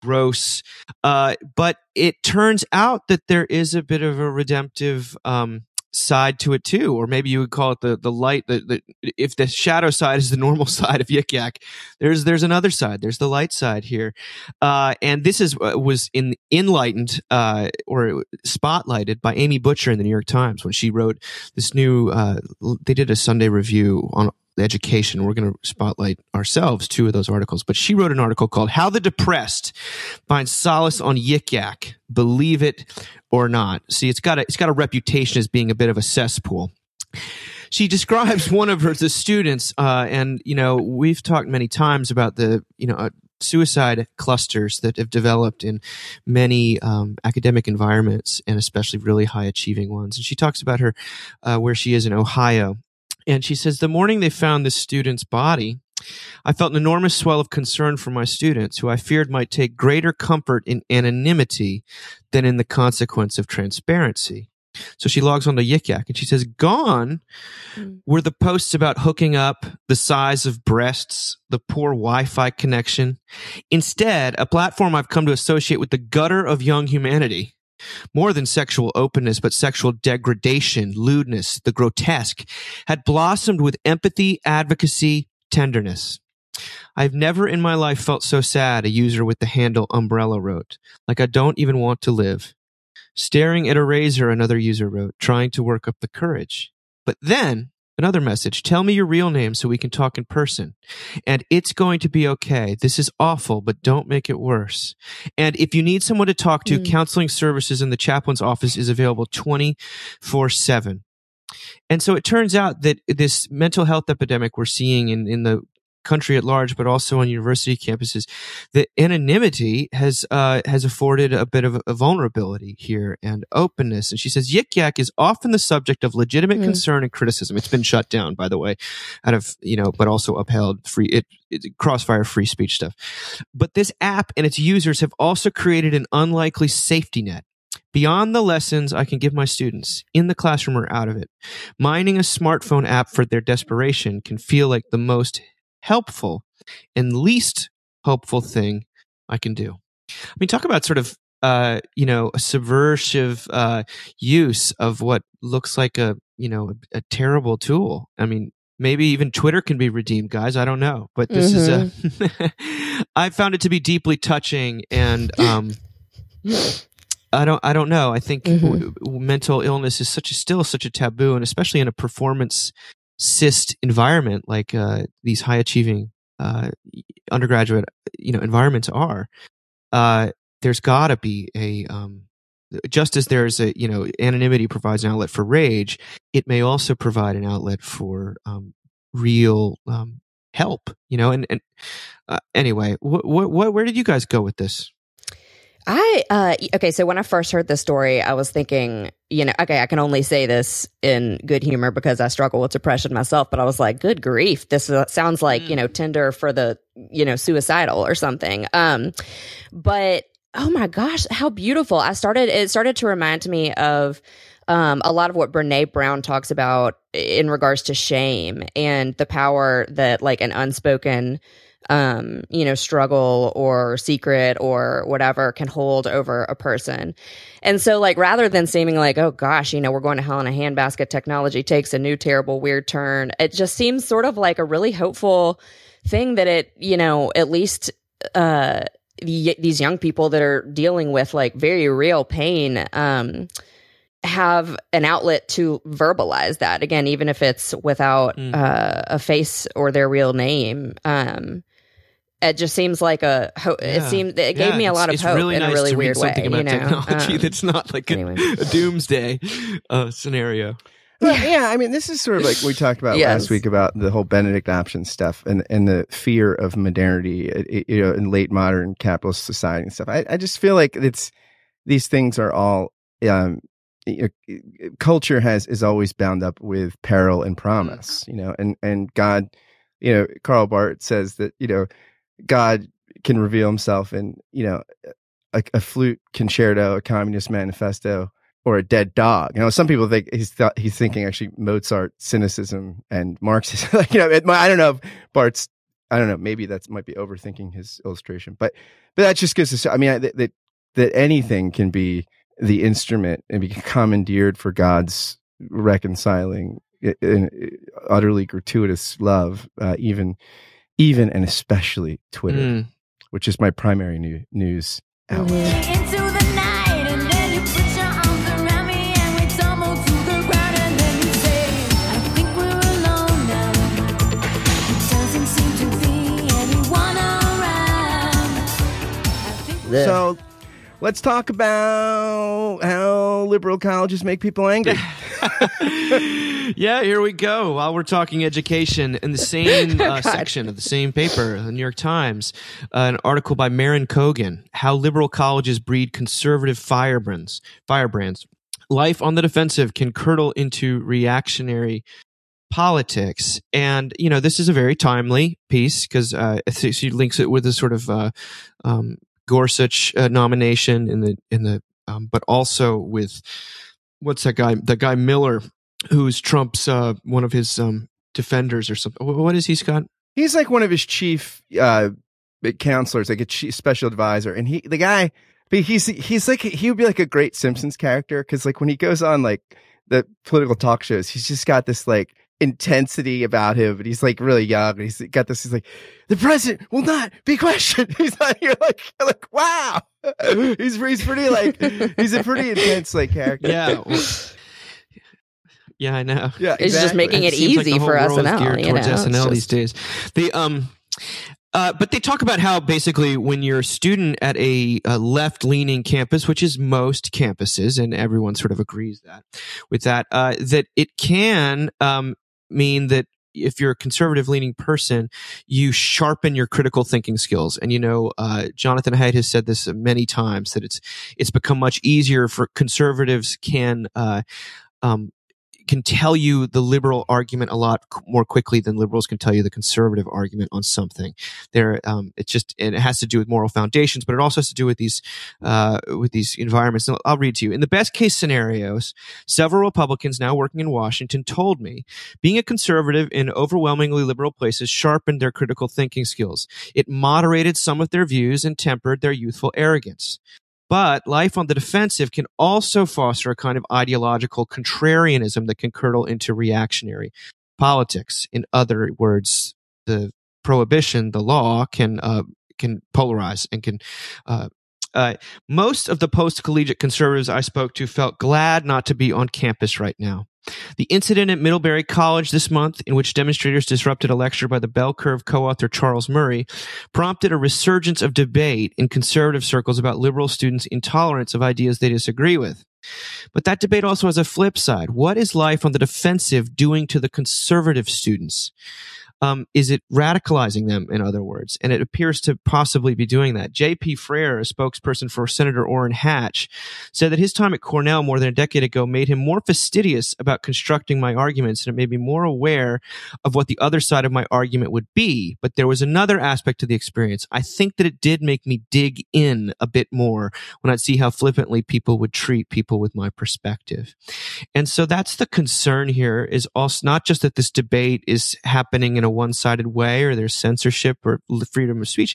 gross. Uh, but it turns out that there is a bit of a redemptive um, side to it too, or maybe you would call it the the light. The, the if the shadow side is the normal side of Yik Yak, there's there's another side. There's the light side here, uh, and this is uh, was in enlightened uh, or spotlighted by Amy Butcher in the New York Times when she wrote this new. Uh, they did a Sunday review on education. We're going to spotlight ourselves two of those articles, but she wrote an article called "How the Depressed Find Solace on Yik Yak." Believe it or not. See, it's got a it's got a reputation as being a bit of a cesspool she describes one of her the students uh, and you know we've talked many times about the you know uh, suicide clusters that have developed in many um, academic environments and especially really high achieving ones and she talks about her uh, where she is in ohio and she says the morning they found this student's body I felt an enormous swell of concern for my students, who I feared might take greater comfort in anonymity than in the consequence of transparency. So she logs on to Yik Yak and she says, Gone Mm. were the posts about hooking up, the size of breasts, the poor Wi Fi connection. Instead, a platform I've come to associate with the gutter of young humanity. More than sexual openness, but sexual degradation, lewdness, the grotesque, had blossomed with empathy, advocacy, tenderness. I've never in my life felt so sad, a user with the handle umbrella wrote. Like I don't even want to live. Staring at a razor, another user wrote, trying to work up the courage. But then, another message, tell me your real name so we can talk in person. And it's going to be okay. This is awful, but don't make it worse. And if you need someone to talk to, Mm. counseling services in the chaplain's office is available 24 7. And so it turns out that this mental health epidemic we're seeing in, in the country at large, but also on university campuses, the anonymity has uh, has afforded a bit of a vulnerability here and openness. And she says Yik Yak is often the subject of legitimate Mm. concern and criticism. It's been shut down, by the way, out of you know, but also upheld free it, it crossfire free speech stuff. But this app and its users have also created an unlikely safety net. Beyond the lessons I can give my students in the classroom or out of it, mining a smartphone app for their desperation can feel like the most helpful and least hopeful thing I can do. I mean, talk about sort of, uh, you know, a subversive uh, use of what looks like a, you know, a, a terrible tool. I mean, maybe even Twitter can be redeemed, guys. I don't know, but this is a. I found it to be deeply touching and um, I don't I don't know. I think mm-hmm. w- mental illness is such a still such a taboo, and especially in a performance cyst environment like uh, these high achieving uh, undergraduate you know environments are. Uh, there's got to be a um, just as there's a you know anonymity provides an outlet for rage, it may also provide an outlet for um, real um, help. You know, and and uh, anyway, what what where did you guys go with this? I uh okay, so when I first heard this story, I was thinking, you know, okay, I can only say this in good humor because I struggle with depression myself, but I was like, good grief, this uh, sounds like, mm. you know, Tinder for the, you know, suicidal or something. Um but oh my gosh, how beautiful. I started it started to remind me of um, a lot of what Brene Brown talks about in regards to shame and the power that like an unspoken um, you know, struggle or secret or whatever can hold over a person. And so, like, rather than seeming like, oh gosh, you know, we're going to hell in a handbasket, technology takes a new, terrible, weird turn, it just seems sort of like a really hopeful thing that it, you know, at least, uh, the, these young people that are dealing with like very real pain, um, have an outlet to verbalize that again, even if it's without mm. uh, a face or their real name. Um, it just seems like a ho- yeah. it seemed it gave yeah, me a lot of hope really in nice a really weird way something about you know? technology um, that's not like anyway. a, a, doomsday uh, scenario well, yeah i mean this is sort of like we talked about yes. last week about the whole benedict option stuff and and the fear of modernity uh, you know in late modern capitalist society and stuff i, I just feel like it's these things are all um, culture has is always bound up with peril and promise you know and and god you know karl barth says that you know God can reveal himself in, you know, a, a, flute concerto, a communist manifesto, or a dead dog. You know, some people think he's th- he's thinking actually Mozart cynicism and Marxism. like, you know, it, I don't know if Barth's, I don't know, maybe that might be overthinking his illustration, but but that just gives us. I mean, that that, that anything can be the instrument and be commandeered for God's reconciling, utterly gratuitous love, uh, even even and especially Twitter, mm. which is my primary new, news outlet. Mm-hmm. So let's talk about how liberal colleges make people angry. yeah, here we go. While we're talking education, in the same uh, section of the same paper, the New York Times, uh, an article by Maren Kogan, "How Liberal Colleges Breed Conservative Firebrands." Firebrands. Life on the defensive can curdle into reactionary politics. And, you know, this is a very timely piece because uh, she links it with a sort of uh, um, Gorsuch uh, nomination in the, in the, um, but also with what's that guy? That guy Miller, who's Trump's uh, one of his um, defenders or something. What is he, Scott? He's like one of his chief uh, counselors, like a chief special advisor, and he the guy. He's he's like he would be like a great Simpsons character because like when he goes on like the political talk shows, he's just got this like intensity about him, and he's like really young. And he's got this. He's like, the president will not be questioned. He's not here. Like, like wow. he's he's pretty like he's a pretty intense like character. Yeah. yeah, I know. Yeah, exactly. it's just making it, it easy like for SNL. You know, SNL just... these days. The um. Uh, but they talk about how basically when you're a student at a, a left leaning campus, which is most campuses, and everyone sort of agrees that with that, uh, that it can um, mean that if you're a conservative leaning person, you sharpen your critical thinking skills. And you know, uh, Jonathan Haidt has said this many times that it's it's become much easier for conservatives can uh, um, can tell you the liberal argument a lot more quickly than liberals can tell you the conservative argument on something. There, um, it just it has to do with moral foundations, but it also has to do with these uh, with these environments. And I'll read to you. In the best case scenarios, several Republicans now working in Washington told me being a conservative in overwhelmingly liberal places sharpened their critical thinking skills. It moderated some of their views and tempered their youthful arrogance. But life on the defensive can also foster a kind of ideological contrarianism that can curdle into reactionary politics. In other words, the prohibition, the law can uh, can polarize and can uh, Uh, most of the post collegiate conservatives I spoke to felt glad not to be on campus right now. The incident at Middlebury College this month, in which demonstrators disrupted a lecture by the Bell Curve co-author Charles Murray, prompted a resurgence of debate in conservative circles about liberal students' intolerance of ideas they disagree with. But that debate also has a flip side. What is life on the defensive doing to the conservative students? Um, is it radicalizing them, in other words? And it appears to possibly be doing that. J.P. Freire, a spokesperson for Senator Orrin Hatch, said that his time at Cornell more than a decade ago made him more fastidious about constructing my arguments and it made me more aware of what the other side of my argument would be. But there was another aspect to the experience. I think that it did make me dig in a bit more when I'd see how flippantly people would treat people with my perspective. And so that's the concern here is also not just that this debate is happening in a one-sided way or there's censorship or freedom of speech.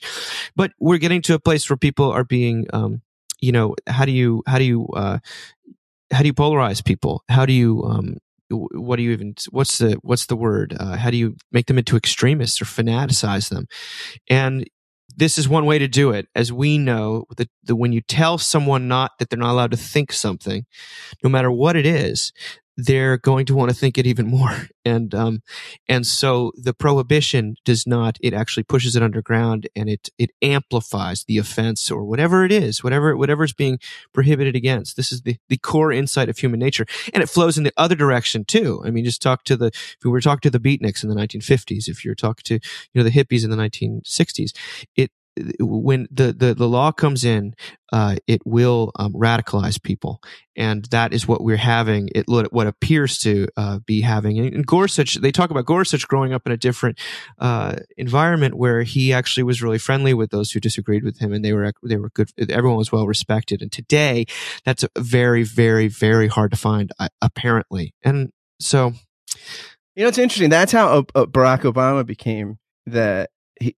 But we're getting to a place where people are being um, you know how do you how do you uh, how do you polarize people? How do you um, what do you even what's the what's the word? Uh, how do you make them into extremists or fanaticize them? And this is one way to do it. As we know that, that when you tell someone not that they're not allowed to think something no matter what it is they're going to want to think it even more. And, um, and so the prohibition does not, it actually pushes it underground and it, it amplifies the offense or whatever it is, whatever, whatever is being prohibited against. This is the, the core insight of human nature. And it flows in the other direction too. I mean, just talk to the, if we were talking to the beatniks in the 1950s, if you're talking to, you know, the hippies in the 1960s, it, when the, the, the law comes in, uh, it will um, radicalize people, and that is what we're having. It what appears to uh, be having. And Gorsuch, they talk about Gorsuch growing up in a different uh, environment where he actually was really friendly with those who disagreed with him, and they were they were good. Everyone was well respected. And today, that's very, very, very hard to find, uh, apparently. And so, you know, it's interesting. That's how Barack Obama became the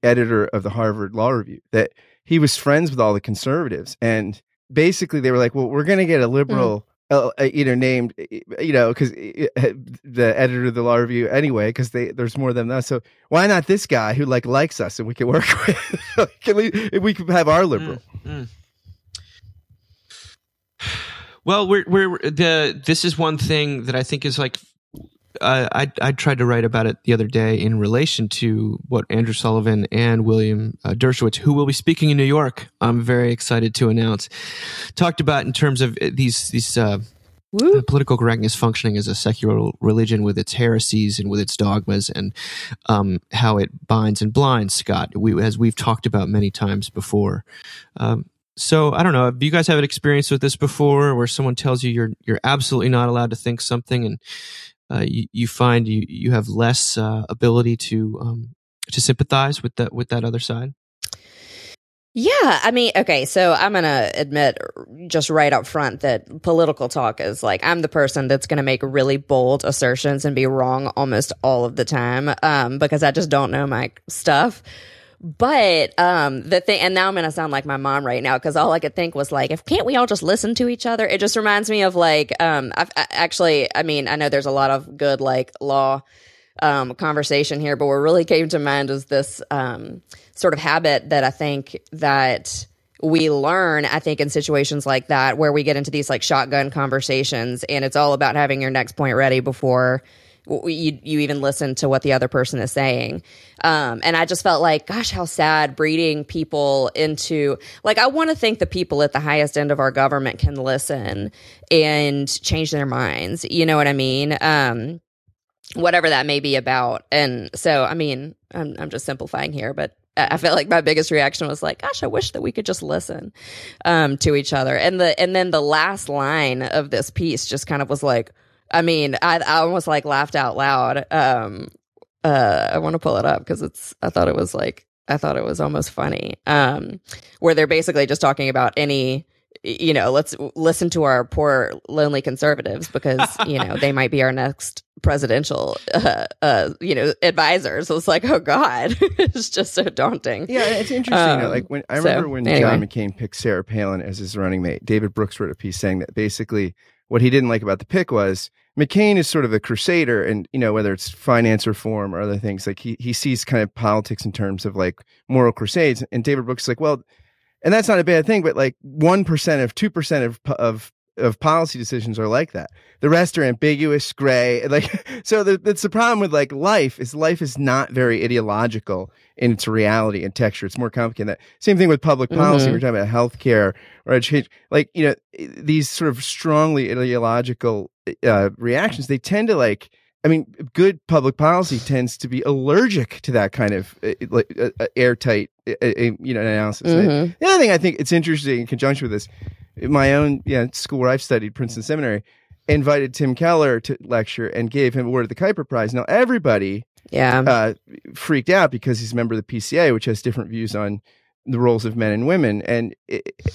editor of the Harvard Law Review that he was friends with all the conservatives, and basically they were like, "Well, we're going to get a liberal." Mm. Uh, you know, named you know because the editor of the law review anyway because they there's more than us. So why not this guy who like likes us and we can work with? can we we can have our liberal? Mm, mm. Well, we're we're the this is one thing that I think is like uh, I I tried to write about it the other day in relation to what Andrew Sullivan and William uh, Deresiewicz, who will be speaking in New York, I'm very excited to announce, talked about in terms of uh, these these. Uh, political correctness functioning as a secular religion with its heresies and with its dogmas and um, how it binds and blinds Scott we, as we've talked about many times before um, so I don't know. Do you guys have an experience with this before, where someone tells you you're you're absolutely not allowed to think something, and uh, you, you find you, you have less uh, ability to um, to sympathize with that with that other side? Yeah, I mean, okay, so I'm going to admit just right up front that political talk is like I'm the person that's going to make really bold assertions and be wrong almost all of the time um, because I just don't know my stuff. But um, the thing, and now I'm gonna sound like my mom right now because all I could think was like, if can't we all just listen to each other? It just reminds me of like, um, I've, I, actually, I mean, I know there's a lot of good like law um, conversation here, but what really came to mind is this um, sort of habit that I think that we learn, I think, in situations like that where we get into these like shotgun conversations, and it's all about having your next point ready before you you even listen to what the other person is saying. Um, and I just felt like, gosh, how sad breeding people into like I want to think the people at the highest end of our government can listen and change their minds. You know what I mean? Um, whatever that may be about. And so, I mean, I'm I'm just simplifying here, but I felt like my biggest reaction was like, "Gosh, I wish that we could just listen um, to each other." And the and then the last line of this piece just kind of was like, I mean, I, I almost like laughed out loud. Um, uh, I want to pull it up because it's, I thought it was like, I thought it was almost funny. Um, where they're basically just talking about any, you know, let's listen to our poor lonely conservatives because, you know, they might be our next presidential, uh, uh, you know, advisors. So it's like, oh God, it's just so daunting. Yeah, it's interesting. Um, like when I remember so, when anyway. John McCain picked Sarah Palin as his running mate, David Brooks wrote a piece saying that basically what he didn't like about the pick was McCain is sort of a crusader, and you know whether it's finance reform or other things, like he he sees kind of politics in terms of like moral crusades. And David Brooks is like, well, and that's not a bad thing. But like one percent of two percent of of of policy decisions are like that. The rest are ambiguous, gray. Like so, the, that's the problem with like life is life is not very ideological in its reality and texture. It's more complicated. Than that same thing with public policy. Mhm. We're talking about healthcare or education. Like you know, these sort of strongly ideological uh, reactions. They tend to like. I mean, good public policy tends to be allergic to that kind of uh, like uh, uh, airtight, uh, uh, you know, analysis. Mhm. The other thing I think it's interesting in conjunction with this, my own yeah, school where I've studied, Princeton Seminary, invited Tim Keller to lecture and gave him award of the Kuyper Prize. Now everybody Yeah. uh, freaked out because he's a member of the PCA, which has different views on the roles of men and women, and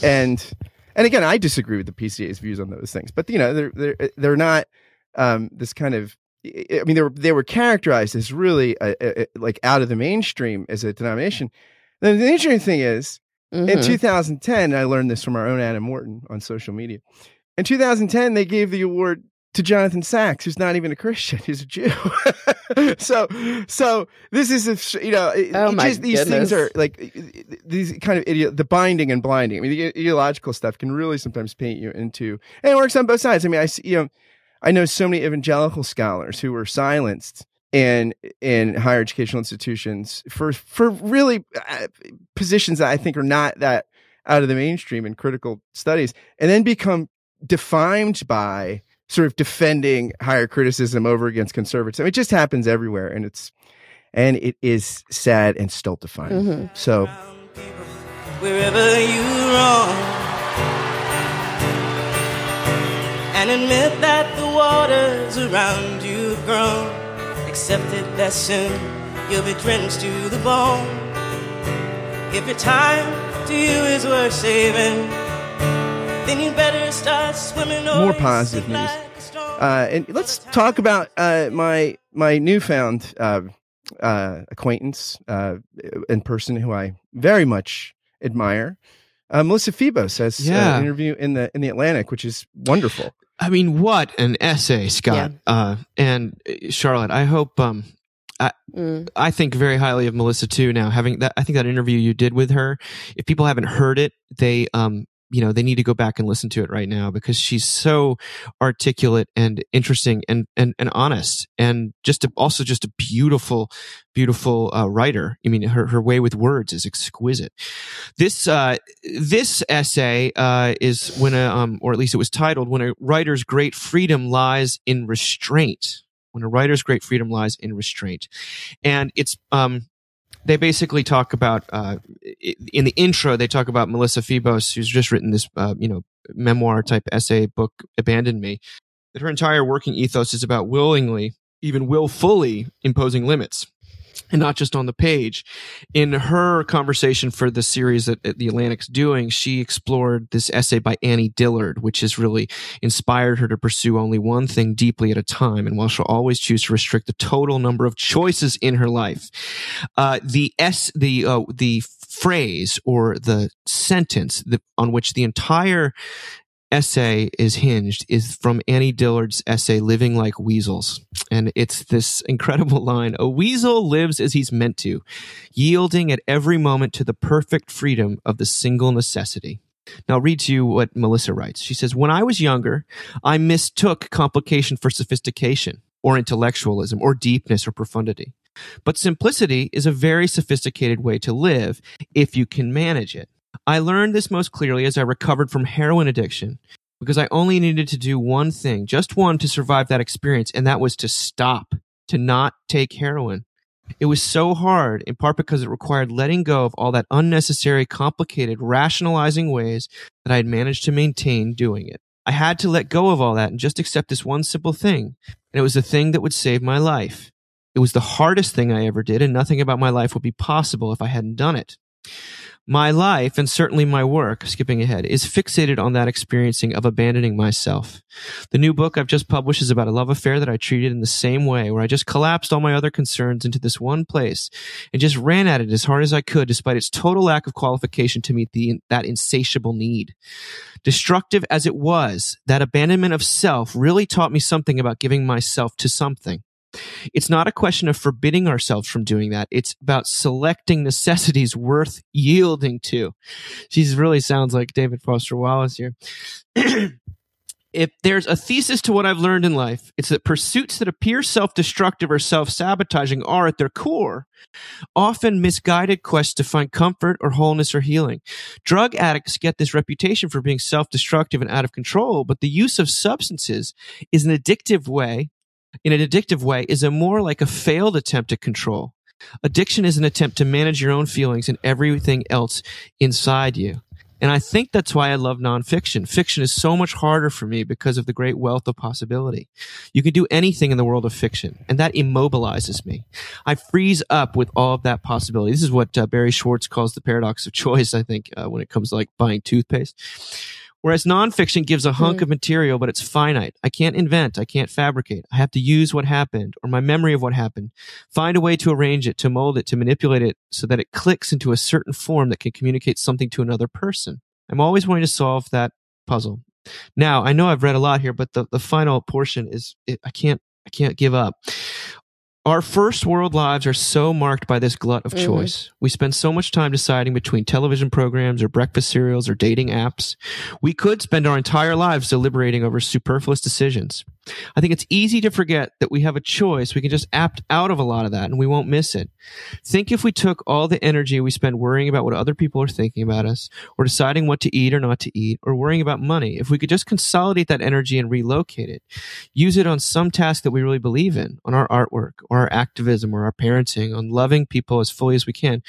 and and again, I disagree with the PCA's views on those things, but you know, they're they're they're not um, this kind of. I mean, they were they were characterized as really uh, uh, like out of the mainstream as a denomination. Then the interesting thing is, in Mhm. 2010, I learned this from our own Adam Morton on social media. In 2010, they gave the award to Jonathan Sacks, who's not even a Christian; he's a Jew. so, so this is a, you know, it- Oh just, these things are like these kind of idiot, the binding and blinding. I mean, the ideological stuff can really sometimes paint you into, and it works on both sides. I mean, I see, you know, I know so many evangelical scholars who were silenced in in higher educational institutions for for really uh, positions that I think are not that out of the mainstream in critical studies, and then become defined by sort of defending higher criticism over against conservatism. It just happens everywhere, and it's and it is sad and stultifying. Mhm. So wherever you roam. And admit that the waters around you have grown. Accept it that soon you'll be drenched to the bone. If your time to you is worth saving, then you better start swimming. or More positive news. like. Uh, and let's talk about uh, my my newfound uh, uh, acquaintance uh, in person who I very much admire. Uh, Melissa Febos has Yeah. an interview in the in the Atlantic, which is wonderful. I mean, what an essay, Scott. Uh, and uh, Charlotte, I hope, um, Mm. I think very highly of Melissa too. Now, having that, I think that interview you did with her, if people haven't heard it, they, um, you know, they need to go back and listen to it right now because she's so articulate and interesting and, and, and honest and just a, also just a beautiful, beautiful, uh, writer. I mean, her, her way with words is exquisite. This, uh, this essay, uh, is when a, um, or at least it was titled, when a writer's great freedom lies in restraint. When a writer's great freedom lies in restraint. And it's, um, they basically talk about uh, in the intro they talk about melissa febos who's just written this uh, you know memoir type essay book abandon me that her entire working ethos is about willingly even willfully imposing limits and not just on the page. In her conversation for the series that that the atlantic's doing she explored this essay by annie dillard which has really inspired her to pursue only one thing deeply at a time. And while she'll always choose to restrict the total number of choices in her life uh, the s the uh, the phrase or the sentence that, on which the entire essay is hinged is from Annie Dillard's essay Living Like Weasels and it's this incredible line a weasel lives as he's meant to yielding at every moment to the perfect freedom of the single necessity now I'll read to you what Melissa writes. She says, When I was younger, I mistook complication for sophistication or intellectualism or deepness or profundity. But simplicity is a very sophisticated way to live if you can manage it. I learned this most clearly as I recovered from heroin addiction because I only needed to do one thing, just one to survive that experience, and that was to stop, to not take heroin. It was so hard, in part because it required letting go of all that unnecessary, complicated, rationalizing ways that I had managed to maintain doing it. I had to let go of all that and just accept this one simple thing, and it was the thing that would save my life. It was the hardest thing I ever did, and nothing about my life would be possible if I hadn't done it. My life, and certainly my work, skipping ahead, is fixated on that experiencing of abandoning myself. The new book I've just published is about a love affair that I treated in the same way, where I just collapsed all my other concerns into this one place and just ran at it as hard as I could, despite its total lack of qualification to meet the, that insatiable need. Destructive as it was, that abandonment of self really taught me something about giving myself to something. It's not a question of forbidding ourselves from doing that. It's about selecting necessities worth yielding to. She really sounds like David Foster Wallace here. if there's a thesis to what I've learned in life, it's that pursuits that appear self destructive or self sabotaging are, at their core, often misguided quests to find comfort or wholeness or healing. Drug addicts get this reputation for being self destructive and out of control, but the use of substances is an addictive way, in an addictive way, is a more like a failed attempt at control. Addiction is an attempt to manage your own feelings and everything else inside you. And I think that's why I love nonfiction. Fiction is so much harder for me because of the great wealth of possibility. You can do anything in the world of fiction, and that immobilizes me. I freeze up with all of that possibility. This is what uh, Barry Schwartz calls the paradox of choice, I think, uh, when it comes to like buying toothpaste. Whereas nonfiction gives a hunk mm. of material, but it's finite. I can't invent. I can't fabricate. I have to use what happened or my memory of what happened, find a way to arrange it, to mold it, to manipulate it so that it clicks into a certain form that can communicate something to another person. I'm always wanting to solve that puzzle. Now, I know I've read a lot here, but the, the final portion is, it, I can't, I can't give up. Our first world lives are so marked by this glut of mm-hmm. choice. We spend so much time deciding between television programs or breakfast cereals or dating apps. We could spend our entire lives deliberating over superfluous decisions. I think it's easy to forget that we have a choice. We can just opt out of a lot of that and we won't miss it. Think if we took all the energy we spend worrying about what other people are thinking about us or deciding what to eat or not to eat or worrying about money, if we could just consolidate that energy and relocate it, use it on some task that we really believe in, on our artwork or our activism or our parenting, on loving people as fully as we can.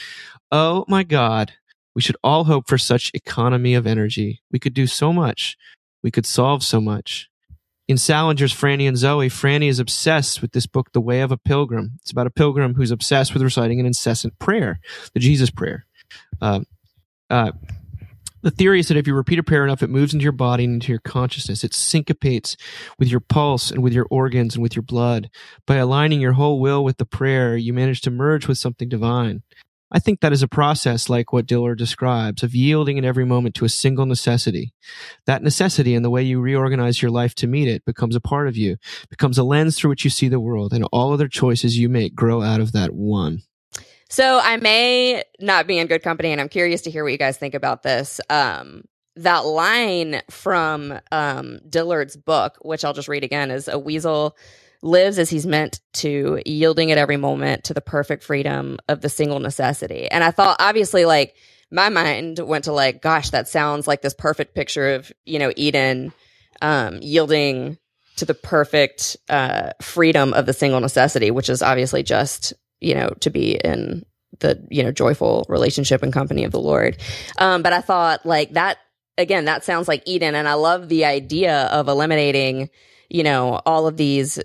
Oh my God. We should all hope for such economy of energy. We could do so much. We could solve so much in Salinger's Franny and Zooey, Franny is obsessed with this book, The Way of a Pilgrim. It's about a pilgrim who's obsessed with reciting an incessant prayer, the Jesus prayer. Uh, uh, the theory is that if you repeat a prayer enough, it moves into your body and into your consciousness. It syncopates with your pulse and with your organs and with your blood. By aligning your whole will with the prayer, you manage to merge with something divine. I think that is a process like what Dillard describes of yielding in every moment to a single necessity. That necessity and the way you reorganize your life to meet it becomes a part of you, becomes a lens through which you see the world, and all other choices you make grow out of that one. So I may not be in good company, and I'm curious to hear what you guys think about this. Um, that line from um, Dillard's book, which I'll just read again, is a weasel lives as he's meant to, yielding at every moment to the perfect freedom of the single necessity. And I thought, obviously, like, my mind went to like, gosh, that sounds like this perfect picture of, you know, Eden um, yielding to the perfect uh, freedom of the single necessity, which is obviously just, you know, to be in the, you know, joyful relationship and company of the Lord. Um, but I thought like that, again, that sounds like Eden. And I love the idea of eliminating, you know, all of these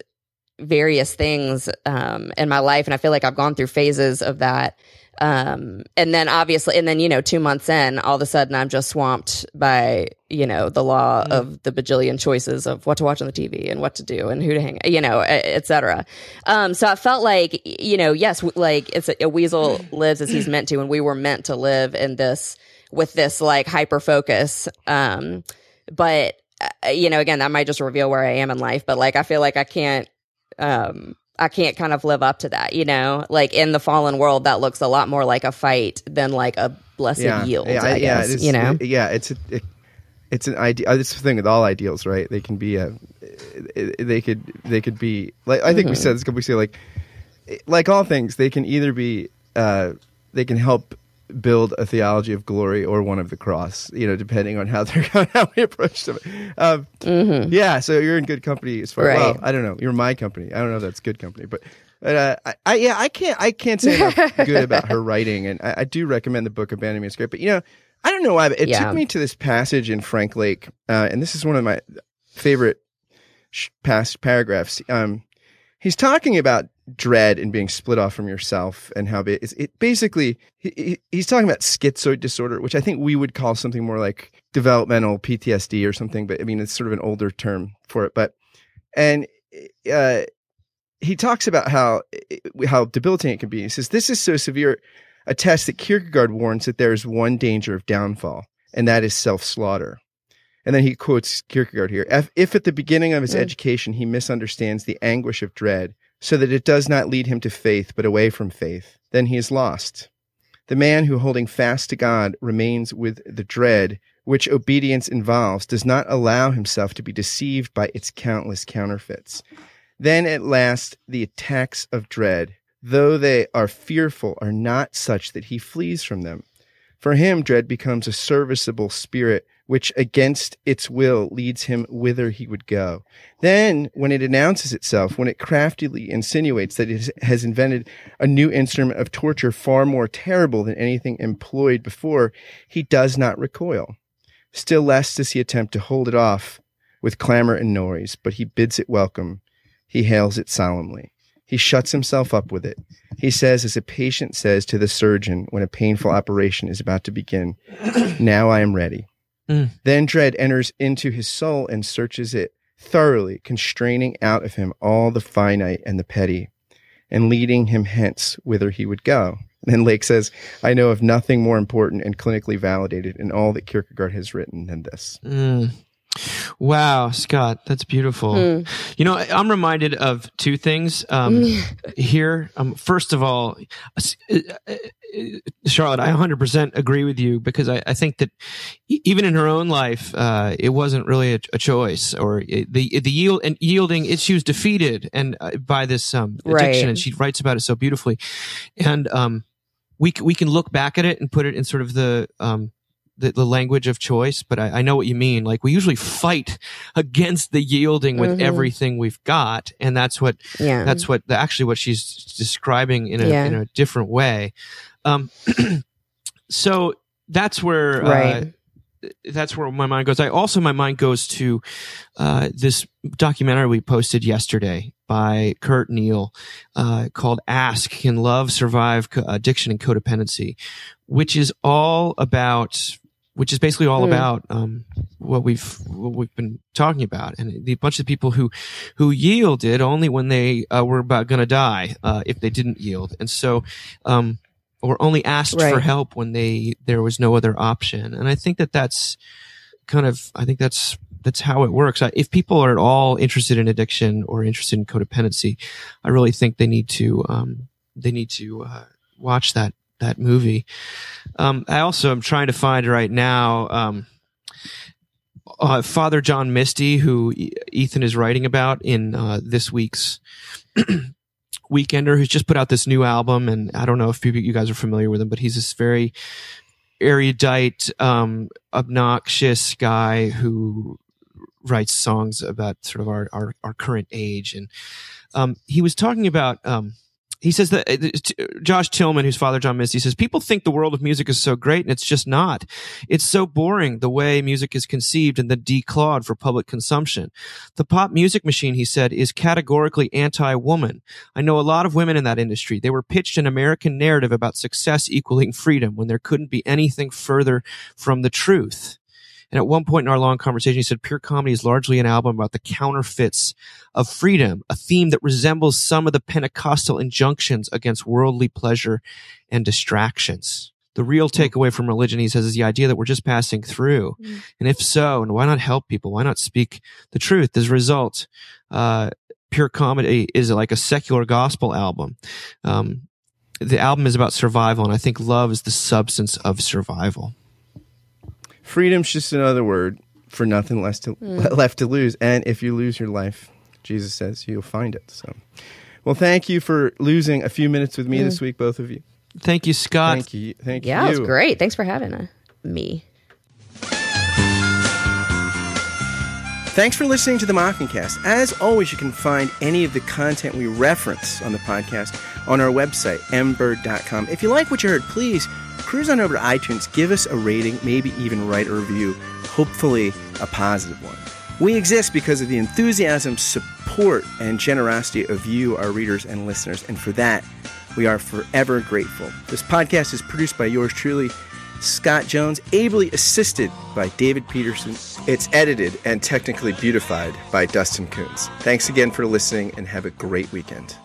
various things um, in my life, and I feel like I've gone through phases of that. Um, and then obviously, and then you know, two months in, all of a sudden, I'm just swamped by you know the law mm. of the bajillion choices of what to watch on the TV and what to do and who to hang, you know, etc. Um, so I felt like you know, yes, like it's a, a weasel lives as he's meant to, and we were meant to live in this with this like hyper focus. Um, but uh, you know, again, that might just reveal where I am in life. But like, I feel like I can't um I can't kind of live up to that, you know? Like in the fallen world that looks a lot more like a fight than like a blessed yeah, yield, yeah, I guess, yeah, you know? It, yeah, it's a, it, it's an idea. It's the thing with all ideals, right? They can be a, they could they could be like I think mm-hmm. we said this. Could we say like like all things, they can either be uh, they can help build a theology of glory or one of the cross, you know, depending on how they're how we approach them. Um, mm-hmm. Yeah, so you're in good company as far. Right. Well, I don't know. You're my company. I don't know if that's good company, but. But uh, I, I, yeah, I can't I can't say enough good about her writing, and I, I, do recommend the book Abandoned Manuscript. But you know, I don't know why, but it yeah. took me to this passage in Frank Lake, uh, and this is one of my favorite sh- past paragraphs. Um, he's talking about dread and being split off from yourself and how it, it basically he, he's talking about schizoid disorder which i think we would call something more like developmental ptsd or something but i mean it's sort of an older term for it but and uh, he talks about how how debilitating it can be he says this is so severe a test that kierkegaard warns that there is one danger of downfall and that is self-slaughter and then he quotes Kierkegaard here. If, if at the beginning of his mm. education he misunderstands the anguish of dread, so that it does not lead him to faith, but away from faith, then he is lost. The man who, holding fast to God, remains with the dread which obedience involves, does not allow himself to be deceived by its countless counterfeits. Then at last, the attacks of dread, though they are fearful, are not such that he flees from them. For him, dread becomes a serviceable spirit which against its will leads him whither he would go. Then, when it announces itself, when it craftily insinuates that it has invented a new instrument of torture far more terrible than anything employed before, he does not recoil. Still less does he attempt to hold it off with clamor and noise, but he bids it welcome. He hails it solemnly. He shuts himself up with it. He says, as a patient says to the surgeon when a painful operation is about to begin, Now I am ready. Mm. Then dread enters into his soul and searches it thoroughly, constraining out of him all the finite and the petty, and leading him hence whither he would go. Then Lake says, I know of nothing more important and clinically validated in all that Kierkegaard has written than this. Mm. Wow, Scott, that's beautiful. Mm. You know, I'm reminded of two things um, here. Um, first of all, uh, uh, Charlotte, I 100% agree with you because I, I think that even in her own life, uh, it wasn't really a, a choice or it, the the yield and yielding. It, she was defeated and uh, by this um, addiction, right. and she writes about it so beautifully. And um, we we can look back at it and put it in sort of the um, the, the language of choice, but I, I, know what you mean. Like we usually fight against the yielding with mm-hmm. everything we've got, and that's what yeah. that's what actually what she's describing in a yeah. in a different way. Um, so that's where uh, right. Uh, that's where my mind goes. I also my mind goes to uh, this documentary we posted yesterday by Kurt Neal uh, called "Ask: Can Love Survive Addiction and Codependency," which is all about which is basically all mm. about um, what we've what we've been talking about, and the bunch of people who who yielded only when they uh, were about going to die uh, if they didn't yield, and so um, or only asked right. for help when they there was no other option. And I think that that's kind of I think that's that's how it works. If people are at all interested in addiction or interested in codependency, I really think they need to um, they need to uh, watch that that movie. Um, I also am trying to find right now. Um, uh, Father John Misty, who Ethan is writing about in uh, this week's Weekender, who's just put out this new album, and I don't know if you guys are familiar with him, but he's this very erudite, um, obnoxious guy who writes songs about sort of our our, our current age, and um, he was talking about um, he says that uh, Josh Tillman, whose father John Misty, says people think the world of music is so great, and it's just not. It's so boring the way music is conceived and then declawed for public consumption. The pop music machine, he said, is categorically anti-woman. I know a lot of women in that industry. They were pitched an American narrative about success equaling freedom when there couldn't be anything further from the truth. And at one point in our long conversation, he said, Pure Comedy is largely an album about the counterfeits of freedom, a theme that resembles some of the Pentecostal injunctions against worldly pleasure and distractions. The real hmm. takeaway from religion, he says, is the idea that we're just passing through. Mm. And if so, and why not help people? Why not speak the truth? As a result, uh, Pure Comedy is like a secular gospel album. Um, the album is about survival, and I think love is the substance of survival. Freedom's just another word for nothing less to, mm. left to lose. And if you lose your life, Jesus says you'll find it. So, well, thank you for losing a few minutes with me mm. this week, both of you. Thank you, Scott. Thank you. Thank yeah, you. Yeah, it was great. Thanks for having uh, me. Thanks for listening to the Mockingcast. As always, you can find any of the content we reference on the podcast on our website, mbird.com. If you like what you heard, please cruise on over to iTunes, give us a rating, maybe even write a review, hopefully a positive one. We exist because of the enthusiasm, support, and generosity of you, our readers and listeners, and for that, we are forever grateful. This podcast is produced by yours truly, Scott Jones, ably assisted by David Peterson. It's edited and technically beautified by Dustin Coons. Thanks again for listening and have a great weekend.